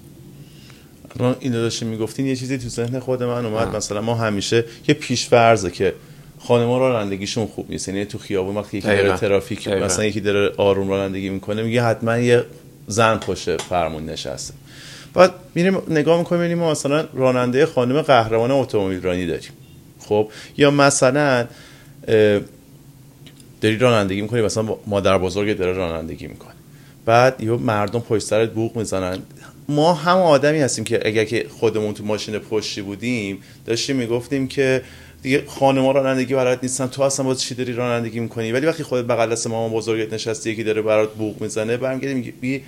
ما اینو داشتیم می‌گفتین یه چیزی تو ذهن خود من اومد. مثلا ما همیشه یه پیشفرضه که خانما رانندگیشون خوب نیست. یعنی تو خیابون وقتی یکی داره ترافیک مثلا یکی داره آروم رانندگی می‌کنه میگه حتما یه زن پشت فرمون نشسته. بعد میریم نگاه می‌کنیم می‌بینیم ما مثلا راننده خانم قهرمان اتومبیل رانی داریم. خب؟ یا مثلا داری رانندگی می‌کنی مثلا مادر بزرگ داره رانندگی می‌کنه. بعد یه مردم پشت سرت بوق می‌زنن. ما هم آدمی هستیم که اگر که خودمون تو ماشین پشتی بودیم داشتیم می‌گفتیم که دیگه خانم‌ها رانندگی برات نیستن. تو اصلا باز چی داری رانندگی می‌کنی؟ ولی وقتی خودت بغل دست مامان بزرگت نشستی یکی داره برات بوق می‌زنه برمیگردی میگی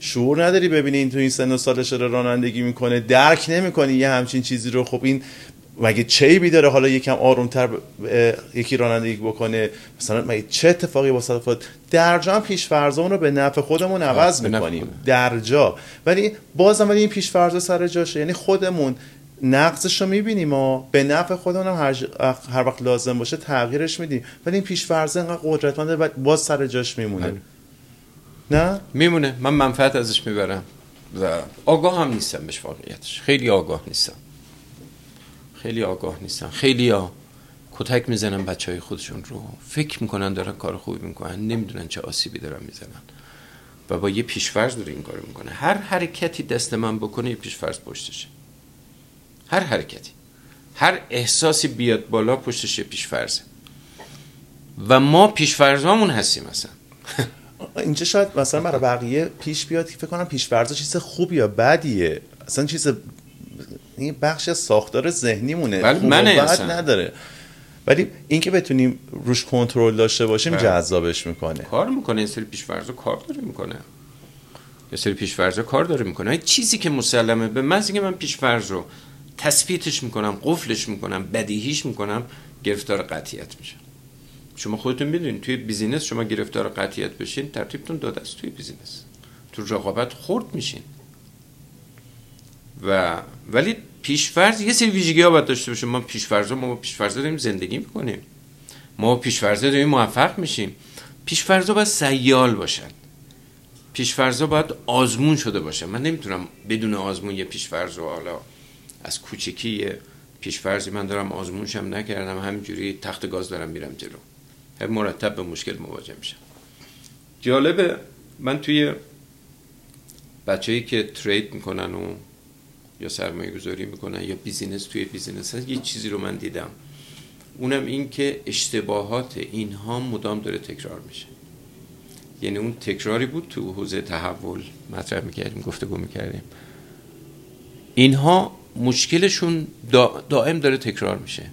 شعور نداری ببینی این تو این سن و سالش داره رانندگی می‌کنه درک نمی‌کنی یه همچین چیزی رو. خب این مگه چه داره حالا یکم آرومتر یکی رانندگی بکنه مثلا مگه چه اتفاقی با صدفات در جا پیش فرضمون رو به نفع خودمون عوض می‌کنیم. در جا ولی بازم ولی این پیش فرض سر جاشه. یعنی خودمون نقصش رو می‌بینیم و به نفع خودمون هم هر, هر وقت لازم باشه تغییرش میدیم. ولی این پیش فرض اینقدر قدرتمنده و باز سر جاش میمونه. بله. نه؟ میمونه. من منفعت ازش می‌برم. و آگاه هم نیستم بهش واقعیتش. خیلی آگاه نیستم. خیلی آگاه نیستن خیلی ها کتک می‌زنن بچه های خودشون رو. فکر می‌کنن دارن کار خوبی می‌کنن. نمی‌دونن چه آسیبی دارن می‌زنن. و با یه پیشفرض داره این کارو می‌کنه. هر حرکتی دست من بکنه یه پیشفرض پشتشه. هر حرکتی. هر احساسی بیاد بالا پشتش یه پیشفرضه. و ما پیشفرزامون هستیم مثلا اینجا شاید مثلا برای بقیه پیش بیاد که فکر کنم پیشفرض چیز خوبی یا بدیه. اصلا چیز این بخش از ساختار ذهنیمونه. ولی من نداره. ولی اینکه بتونیم روش کنترل داشته باشیم بله. جذابش می‌کنه. کار می‌کنه یه سری پیشفرض کار داره می‌کنه. یه سری پیشفرض کار داره می‌کنه. چیزی که مسلمه به من اینکه من پیشفرض رو تثبیتش می‌کنم قفلش می‌کنم بدیهیش می‌کنم گرفتار قطعیت میشه شما خودتون می‌دونید توی business شما گرفتار قطعیت بشین ترتیبتون داده است توی business. تو رقابت خورد میشین. و ولی پیشفرض یه سری ویژگی ها باید داشته باشه ما پیشفرض ما پیشفرض داریم زندگی می‌کنیم. ما پیشفرض داریم موفق میشیم. پیشفرض باید سیال باشن. پیشفرض باید آزمون شده باشه. من نمی‌تونم بدون آزمون یه پیشفرض رو حالا از کوچکی پیشفرضی من دارم آزمونشم نکردم همینجوری تخت گاز دارم میرم جلو. مرتب به مشکل مواجه میشم جالبه من توی بچه‌ای که trade می‌کنن و یا سرمایه گذاری می‌کنن یا business توی business هست یه چیزی رو من دیدم. اونم این که اشتباهات اینها مدام داره تکرار میشه. یعنی اون تکراری بود تو حوزه تحول مطرح می‌کردیم گفتگو می‌کردیم. اینها مشکلشون دائم داره تکرار میشه.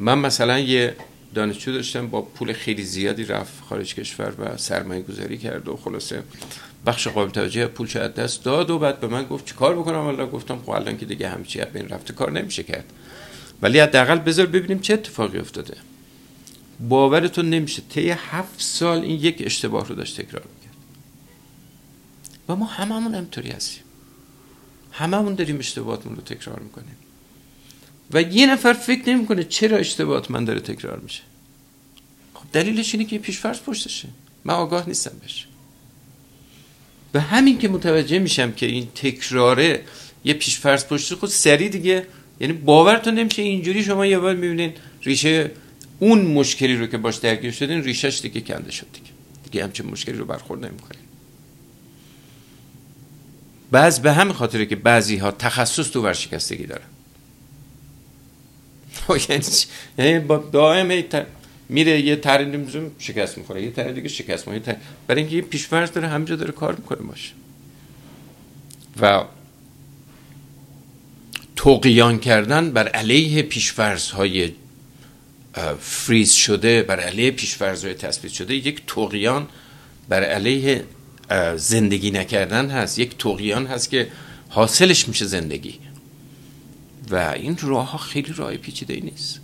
من مثلا یه دانشجو داشتم با پول خیلی زیادی رفت خارج کشور و سرمایه گذاری کرد و خلاصه بخش قابل توجه پول شاید دست داد و بعد به من گفت چیکار بکنم؟ والا گفتم خب الان که دیگه همچی به این رفته کار نمیشه کرد. ولی حداقل بذار ببینیم چه اتفاقی افتاده. باورتون نمیشه طی هفت سال این یک اشتباه رو داشت تکرار می‌کرد. و ما هممون همطوری هستیم. هممون داریم اشتباهاتمون رو تکرار می‌کنیم. و یه نفر فکر نمی‌کنه چرا اشتباهات من داره تکرار میشه. خب دلیلش اینه که پیشفرض پشتشه. من آگاه نیستم بهش. و همین که متوجه میشم که این تکراره یه پیشفرض پشت خود سری دیگه. یعنی باورتون نمیشه اینجوری شما یه بار می‌بینین ریشه اون مشکلی رو که باش درگیر شدین ریشش دیگه کنده شد دیگه. دیگه همچین مشکلی رو برخورد نمی‌کنین. بعض به همین خاطره که بعضی ها تخصص تو ورشکستگی دارن. یعنی, یعنی با دائم میره یه طرح شکست می‌خوره یه طرح دیگه شکست می‌خوره برای اینکه یه پیشفرض داره همینجا داره کار می‌کنه باشه. و توقیان کردن بر علیه پیشفرض های فریز شده بر علیه پیشفرض های تثبیت شده یک توقیان بر علیه زندگی نکردن هست. یک توقیان هست که حاصلش میشه زندگی. و این راه خیلی راه پیچیده ای نیست.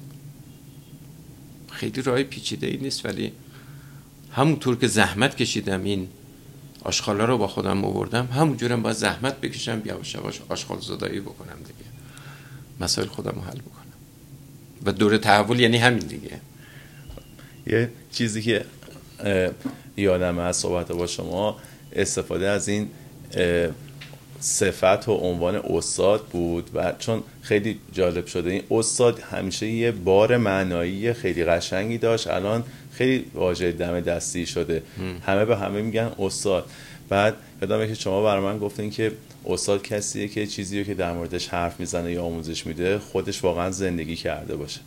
خیلی راه پیچیده ای نیست ولی همونطور که زحمت کشیدم این آشغالا رو با خودم آوردم همونجورم باید زحمت بکشم یواش یواش آشغال زدایی بکنم دیگه. مسائل خودم رو حل بکنم. و دور تحول یعنی همین دیگه. یه چیزی که یادم از صحبت با شما استفاده از این صفت و عنوان استاد بود و چون خیلی جالب شده این استاد همیشه یه بار معنایی خیلی قشنگی داشت. الان خیلی واژه دم دستی شده. همه به همه میگن استاد. بعد یادمه که شما بر من گفتین که استاد کسیه که چیزی رو که در موردش حرف می‌زنه یا آموزش میده خودش واقعا زندگی کرده باشه.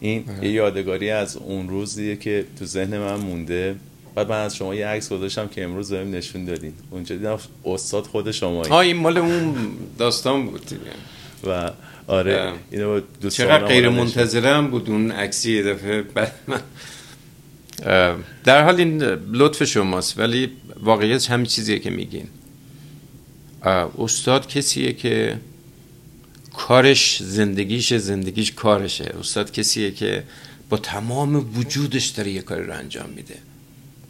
این یه یادگاری از اون روزیه که تو ذهن من مونده. بعد من از شما یه عکس گذاشتم که امروز بهم نشون دادین. اونجا دیدم استاد خود شما ها این مال اون داستان بود و آره اینو چقدر غیر منتظرم بود اون عکسی یه دفعه بعد من. در حال این لطف شماست ولی واقعیت همین چیزیه که میگین. استاد کسیه که کارش زندگیش زندگیش کارشه. استاد کسیه که با تمام وجودش داره یه کاری رو انجام میده.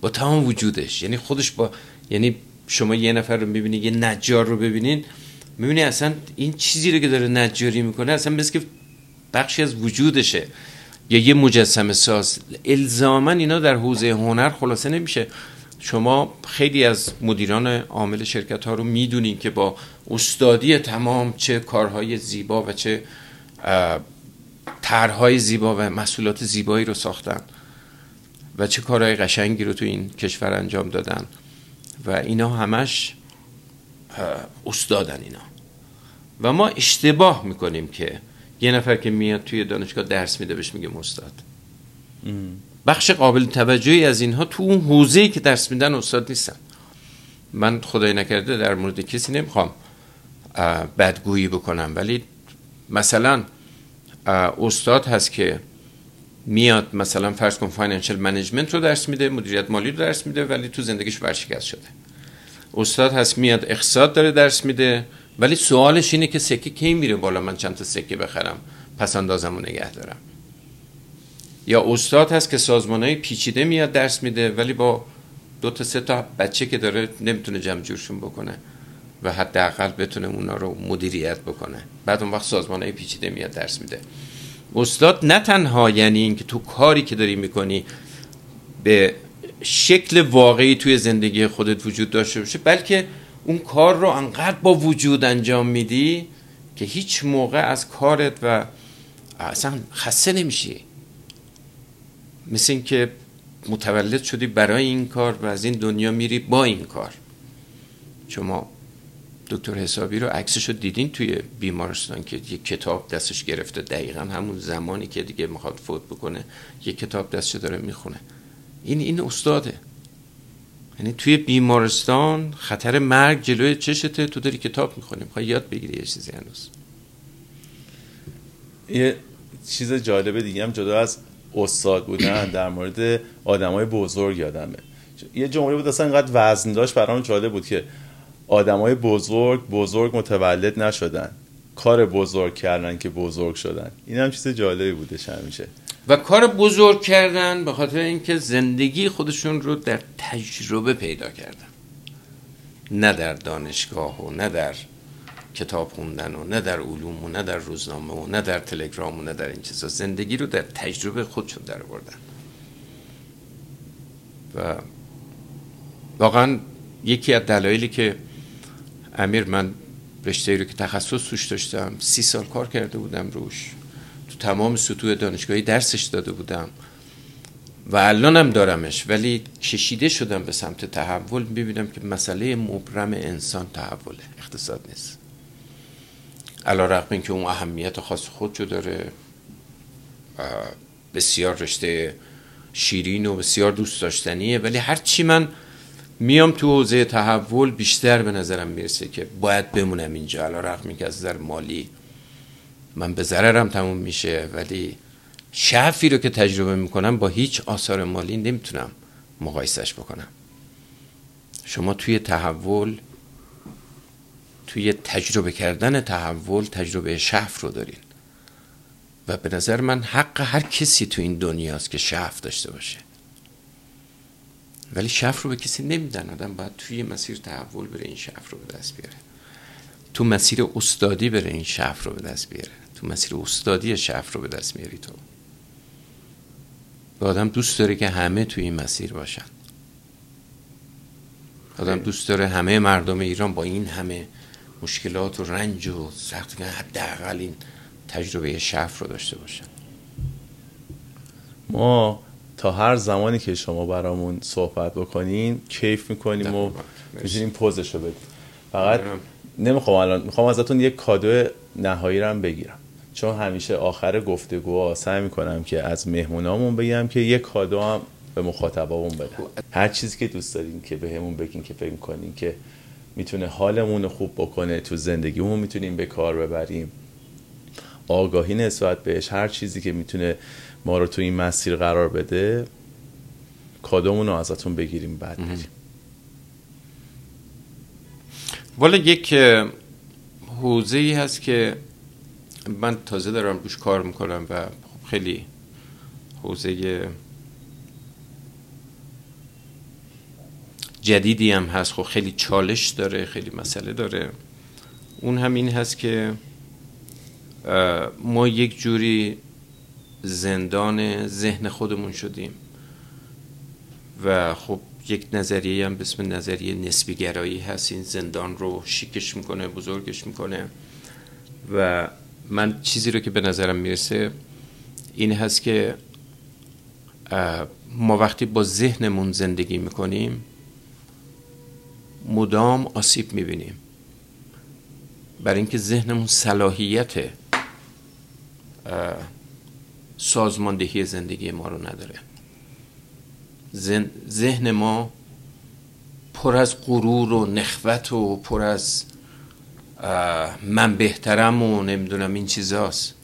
با تمام وجودش. یعنی خودش با یعنی شما یه نفر رو می‌بینی یه نجار رو ببینین می‌بینی اصلا این چیزی رو که داره نجاری می‌کنه اصلا مثل که بخشی از وجودشه. یا یه مجسم ساز. الزاما اینا در حوزه هنر خلاصه نمیشه. شما خیلی از مدیران عامل شرکت ها رو می‌دونین که با استادی تمام چه کارهای زیبا و چه طرحهای زیبا و محصولات زیبایی رو ساختن. و چه کارهای قشنگی رو تو این کشور انجام دادن. و اینا همش استادن اینا. و ما اشتباه می‌کنیم که یه نفر که میاد توی دانشگاه درس میده بهش میگه استاد. بخش قابل توجهی از اینها تو اون حوزه‌ای که درس میدن استاد نیستن. من خدای نکرده در مورد کسی نمی‌خوام بدگویی بکنم. ولی مثلا استاد هست که میاد مثلا فرض کن financial management رو درس میده مدیریت مالی رو درس میده ولی تو زندگیش ورشکست شده. استاد هست میاد اقتصاد داره درس میده ولی سوالش اینه که سکه کی میره بالا من چند تا سکه بخرم پس اندازم رو نگه دارم. یا استاد هست که سازمان های پیچیده میاد درس میده ولی با دو تا سه تا بچه که داره نمی‌تونه جمع جورشون بکنه و حداقل بتونه اونا رو مدیریت بکنه. بعد اون وقت سازمان های پیچیده میاد درس میده. استاد نه تنها یعنی اینکه تو کاری که داری می‌کنی به شکل واقعی توی زندگی خودت وجود داشته باشه بلکه اون کار رو انقدر با وجود انجام میدی که هیچ موقع از کارت و اصلا خسته نمیشی. مثل اینکه متولد شدی برای این کار و از این دنیا میری با این کار. شما دکتر حسابی رو عکسش رو دیدین توی بیمارستان که یک کتاب دستش گرفته؟ دقیقا همون زمانی که دیگه می‌خواد فوت بکنه یک کتاب دستش داره می‌خونه. این این استاده. یعنی توی بیمارستان خطر مرگ جلوی چشته تو داری کتاب می‌خونی. می‌خوای یاد بگیری یه چیزی هنوز. یه چیز جالب دیگه هم جدا از استاد بودن در مورد آدمای بزرگ یادمه. یه جمله بود اصلا اینقدر وزن داشت برام جالب بود که آدمای بزرگ بزرگ متولد نشدن. کار بزرگ کردن که بزرگ شدن. این هم چیز جالبی بودش همیشه. و کار بزرگ کردن به خاطر اینکه زندگی خودشون رو در تجربه پیدا کردن. نه در دانشگاه و نه در کتاب خوندن و نه در علوم و نه در روزنامه و نه در تلگرام و نه در این چیزا. زندگی رو در تجربه خودشون در بردن و واقعا یکی از دلایلی که امیر من رشته رو که تخصص توش داشتم سی سال کار کرده بودم روش. تو تمام سطوح دانشگاهی درسش داده بودم. و الانم دارمش ولی کشیده شدم به سمت تحول. ببینم که مسئله مبرم انسان تحوله اقتصاد نیست. علا رقم این که اون اهمیت خاص خودشو داره. بسیار رشته شیرین و بسیار دوست داشتنیه. ولی هرچی من میام تو حوزه تحول بیشتر به نظرم می‌رسه که باید بمونم اینجا. علا رقم که از نظر مالی من به ضررم تموم میشه ولی شعفی رو که تجربه می‌کنم با هیچ آثار مالی نمی‌تونم مقایسش بکنم. شما توی تحول توی تجربه کردن تحول تجربه شعف رو دارین. و به نظر من حق هر کسی تو این دنیاست که شعف داشته باشه. ولی شعف رو به کسی نمیدن. آدم باید توی مسیر تحول بره این شعف رو به دست بیاره. تو مسیر استادی بره این شعف رو به دست بیاره. تو مسیر استادی شعف رو به دست میاری تو. و آدم دوست داره که همه توی این مسیر باشن. آدم دوست داره همه مردم ایران با این همه مشکلات و رنج و سخت حداقل این تجربه شف رو داشته باشن. ما تا هر زمانی که شما برامون صحبت بکنین کیف می‌کنیم و می‌تونیم پوزش رو بدیم. فقط نمی‌خوام الان می‌خوام ازتون یک کادو نهایی رو بگیرم. چون همیشه آخر گفتگو سعی می‌کنم که از مهمونامون بگم که یک کادو هم به مخاطبامون خب. هر چیزی که دوست دارین که بهمون به بگین که فکر می‌کنین که می‌تونه حالمون رو خوب بکنه تو زندگیمون می‌تونیم به کار ببریم. آگاهی نسبت بهش هر چیزی که می‌تونه ما رو تو این مسیر قرار بده کادومون رو ازتون بگیریم بعد بریم. والا یک حوزه ای هست که من تازه دارم روش کار می‌کنم و خیلی حوزه جدیدی هم هست خب خیلی چالش داره خیلی مسئله داره. اون هم این هست که ما یک جوری زندان ذهن خودمون شدیم. و خب یک نظریه هم به اسم نظریه نسبی گرایی هست. این زندان رو شیکش می‌کنه بزرگش می‌کنه. و من چیزی رو که به نظرم می‌رسه این هست که ما وقتی با ذهنمون زندگی می‌کنیم مدام آسیب می‌بینیم. برای اینکه ذهنمون صلاحیت سازماندهی زندگی ما رو نداره. ذهن ما پر از غرور و نخوت و پر از من بهترم و نمی‌دونم این چیزاست.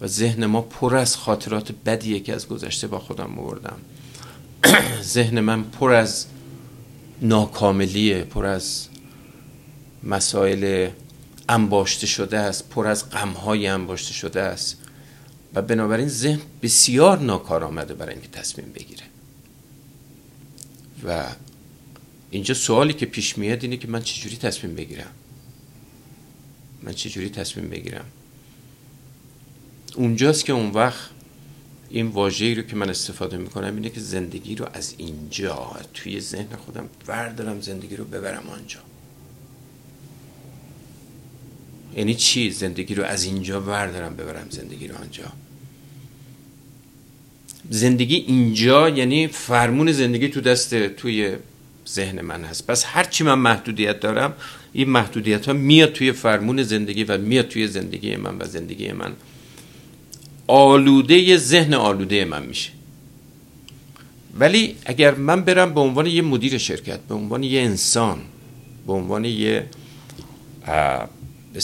و ذهن ما پر از خاطرات بدیه که از گذشته با خودم بردم ذهن من پر از ناکاملیه پر از مسائل انباشته شده است پر از غمهای انباشته شده است. و بنابراین ذهن بسیار ناکارآمده برای اینکه تصمیم بگیره. و اینجا سوالی که پیش میاد اینه که من چجوری تصمیم بگیرم؟ من چجوری تصمیم بگیرم؟ اونجاست که اون وقت این واژه‌ای رو که من استفاده می‌کنم اینه که زندگی رو از اینجا توی ذهن خودم وردارم زندگی رو ببرم آنجا. یعنی چی؟ زندگی رو از اینجا وردارم ببرم زندگی رو آنجا. زندگی اینجا یعنی فرمون زندگی تو دست توی ذهن من هست. پس هرچی من محدودیت دارم این محدودیت ها میاد توی فرمون زندگی و میاد توی زندگی من و زندگی من. آلوده ذهن آلوده من میشه. ولی اگر من برم به عنوان یه مدیر شرکت به عنوان یه انسان به عنوان یه به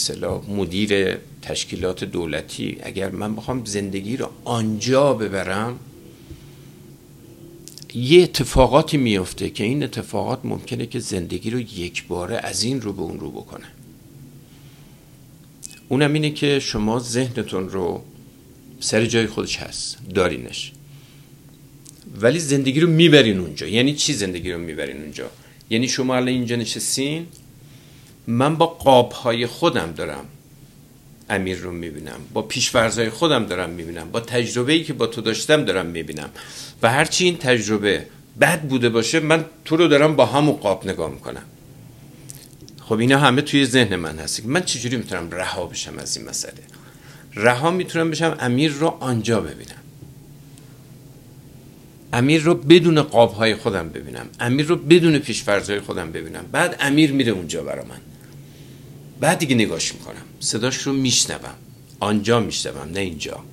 مدیر تشکیلات دولتی اگر من بخوام زندگی رو آنجا ببرم یه اتفاقاتی میفته که این اتفاقات ممکنه که زندگی رو یک باره از این رو به اون رو بکنه. اونم اینه که شما ذهنتون رو سر جای خودش هست دارینش. ولی زندگی رو می‌برین اونجا. یعنی چی زندگی رو می‌برین اونجا؟ یعنی شما الان اینجا نشستین من با قاب های خودم دارم. امیر رو می‌بینم. با پیشورزهای خودم دارم می‌بینم. با تجربه ای که با تو داشتم دارم می‌بینم. و هرچی این تجربه بد بوده باشه من تو رو دارم با همون قاب نگاه می‌کنم. خب اینا همه توی ذهن من هست من چجوری می‌تونم رها بشم از این مسئله؟ رها می‌تونم بشم امیر رو آنجا ببینم. امیر رو بدون قابهای خودم ببینم. امیر رو بدون پیشفرزهای خودم ببینم. بعد امیر میره اونجا برا من. بعد دیگه نگاش می‌کنم. صداش رو میشنوم. آنجا میشنوم نه اینجا.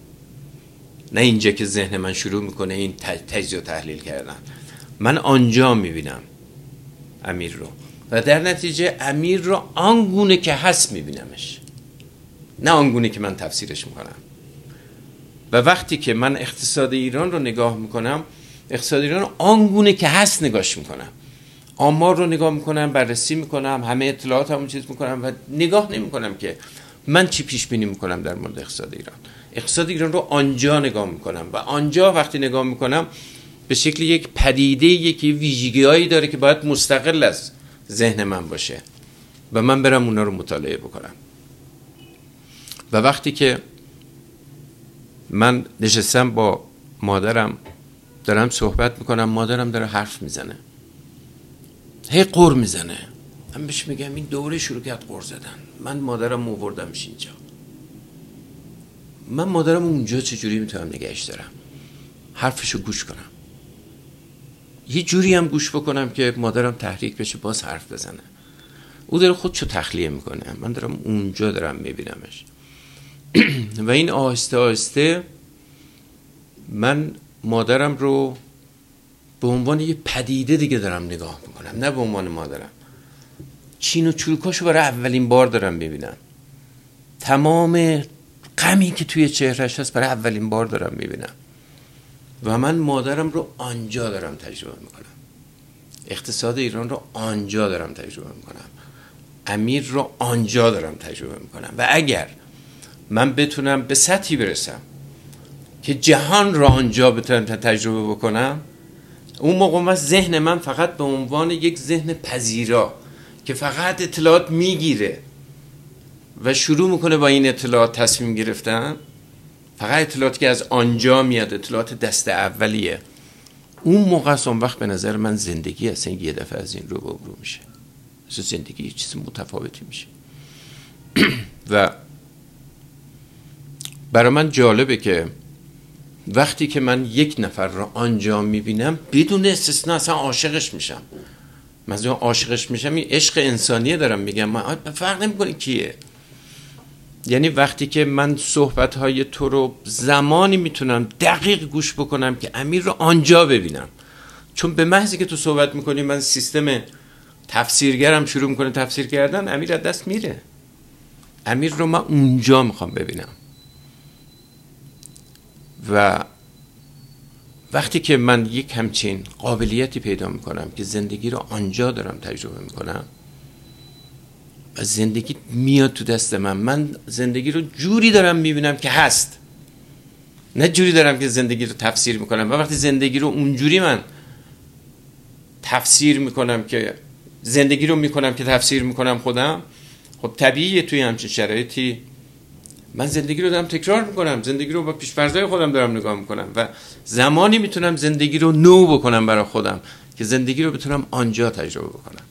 نه اینجا که ذهن من شروع می‌کنه این تجزیه و تحلیل کردن. من آنجا می‌بینم امیر رو. و در نتیجه امیر رو آنگونه که هست میبینمش. نه آنگونه که من تفسیرش می‌کنم. و وقتی که من اقتصاد ایران رو نگاه می‌کنم اقتصاد ایران آنگونه که هست نگاش می‌کنم. آمار رو نگاه می‌کنم بررسی می‌کنم همه اطلاعات همون چیز می‌کنم و نگاه نمی‌کنم که من چی پیش بینی می‌کنم در مورد اقتصاد ایران. اقتصاد ایران رو آنجا نگاه می‌کنم و آنجا وقتی نگاه می‌کنم به شکل یک پدیده یکی ویژگی هایی داره که باید مستقل از ذهن من باشه و من برم اونا رو مطالعه بکنم. و وقتی که من نشستم با مادرم دارم صحبت می‌کنم مادرم داره حرف می‌زنه. هی قور می‌زنه. من بهش میگم این دوره شروع کرد قور زدن. من مادرم مووردمش اینجا. من مادرم اونجا چجوری می‌تونم نگهش دارم؟ حرفشو گوش کنم. یه جوری هم گوش بکنم که مادرم تحریک بشه باز حرف بزنه. او داره خودشو تخلیه می‌کنه. من دارم اونجا دارم میبینمش. و این آهسته آهسته من مادرم رو به عنوان یه پدیده دیگه دارم نگاه می‌کنم. نه به عنوان مادرم. چین و چولکاشو برای اولین بار دارم می‌بینم. تمام غمی که توی چهرش هست برای اولین بار دارم می‌بینم. و من مادرم رو آنجا دارم تجربه می‌کنم. اقتصاد ایران رو آنجا دارم تجربه می‌کنم. امیر رو آنجا دارم تجربه می‌کنم. و اگر من بتونم به سطحی برسم که جهان را آنجا بتونم تجربه بکنم اون موقع من ذهن من فقط به عنوان یک ذهن پذیرا که فقط اطلاعات می‌گیره و شروع می‌کنه با این اطلاعات تصمیم گرفتن فقط اطلاعاتی که از آنجا میاد اطلاعات دست اولیه. اون موقع اون وقت به نظر من زندگی اصلا یه دفعه از این رو به میشه. زندگی یه چیز متفاوتی میشه. و برای من جالبه که وقتی که من یک نفر رو آنجا می‌بینم بدون استثنا اصلا عاشقش میشم. من عاشقش میشم این عشق انسانیه دارم میگم. من فرق نمی‌کنه کیه. یعنی وقتی که من صحبت های تو رو زمانی می‌تونم دقیق گوش بکنم که امیر رو آنجا ببینم. چون به محضی که تو صحبت می‌کنی من سیستم تفسیرگرم شروع می‌کنه تفسیر کردن امیر از دست میره. امیر رو من اونجا می‌خوام ببینم. و وقتی که من یک همچین قابلیتی پیدا می‌کنم که زندگی رو آنجا دارم تجربه می‌کنم و زندگی میاد تو دست من من زندگی رو جوری دارم می‌بینم که هست. نه جوری دارم که زندگی رو تفسیر می‌کنم و وقتی زندگی رو اونجوری من تفسیر می‌کنم که زندگی رو می‌کنم که تفسیر می‌کنم خودم خب طبیعیه توی همچین شرایطی من زندگی رو دارم تکرار می‌کنم زندگی رو با پیشفرزای خودم دارم نگاه می‌کنم و زمانی می‌تونم زندگی رو نو بکنم برای خودم که زندگی رو بتونم آنجا تجربه بکنم.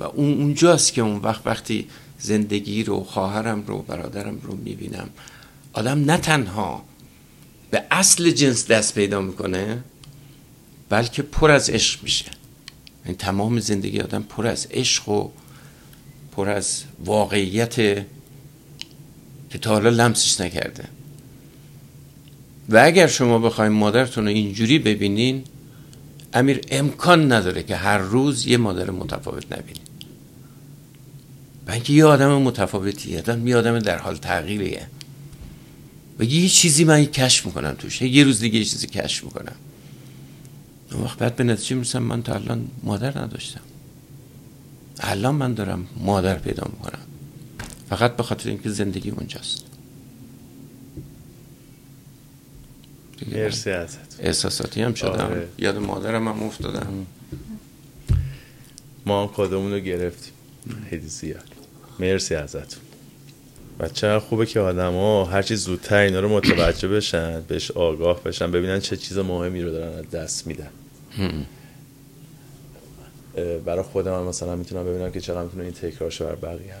و اون اونجاست که اون وقت وقتی زندگی رو خواهرم رو برادرم رو می‌بینم آدم نه تنها به اصل جنس دست پیدا می‌کنه بلکه پر از عشق میشه. این یعنی تمام زندگی آدم پر از عشق و پر از واقعیت که تا حالا لمسش نکرده. و اگر شما بخواید مادرتون رو اینجوری ببینین امیر امکان نداره که هر روز یه مادر متفاوت نبینید و یه آدم متفاوتیه آدم یه آدم در حال تغییریه. و یه چیزی من کشف می‌کنم توش. یه روز دیگه یه چیزی کشف می‌کنم. اون وقت بعد به نتیجه می‌رسم من تا الان مادر نداشتم. الان من دارم مادر پیدا می‌کنم. فقط به خاطر اینکه زندگی اونجاست. مرسی ازت. احساساتی هم شدم. آره. یاد مادرم هم افتادم. ما هم کادمون رو گرفتیم. خیلی زیاد. مرسی ازت و چقدر خوبه که آدما هرچی زودتر اینا رو متوجه بشن بهش آگاه بشن ببینن چه چیز مهمی رو دارن از دست میدن. برای خودم هم مثلا می‌تونم ببینم که چقدر می‌تونه این تکرار شه بر بقیه هم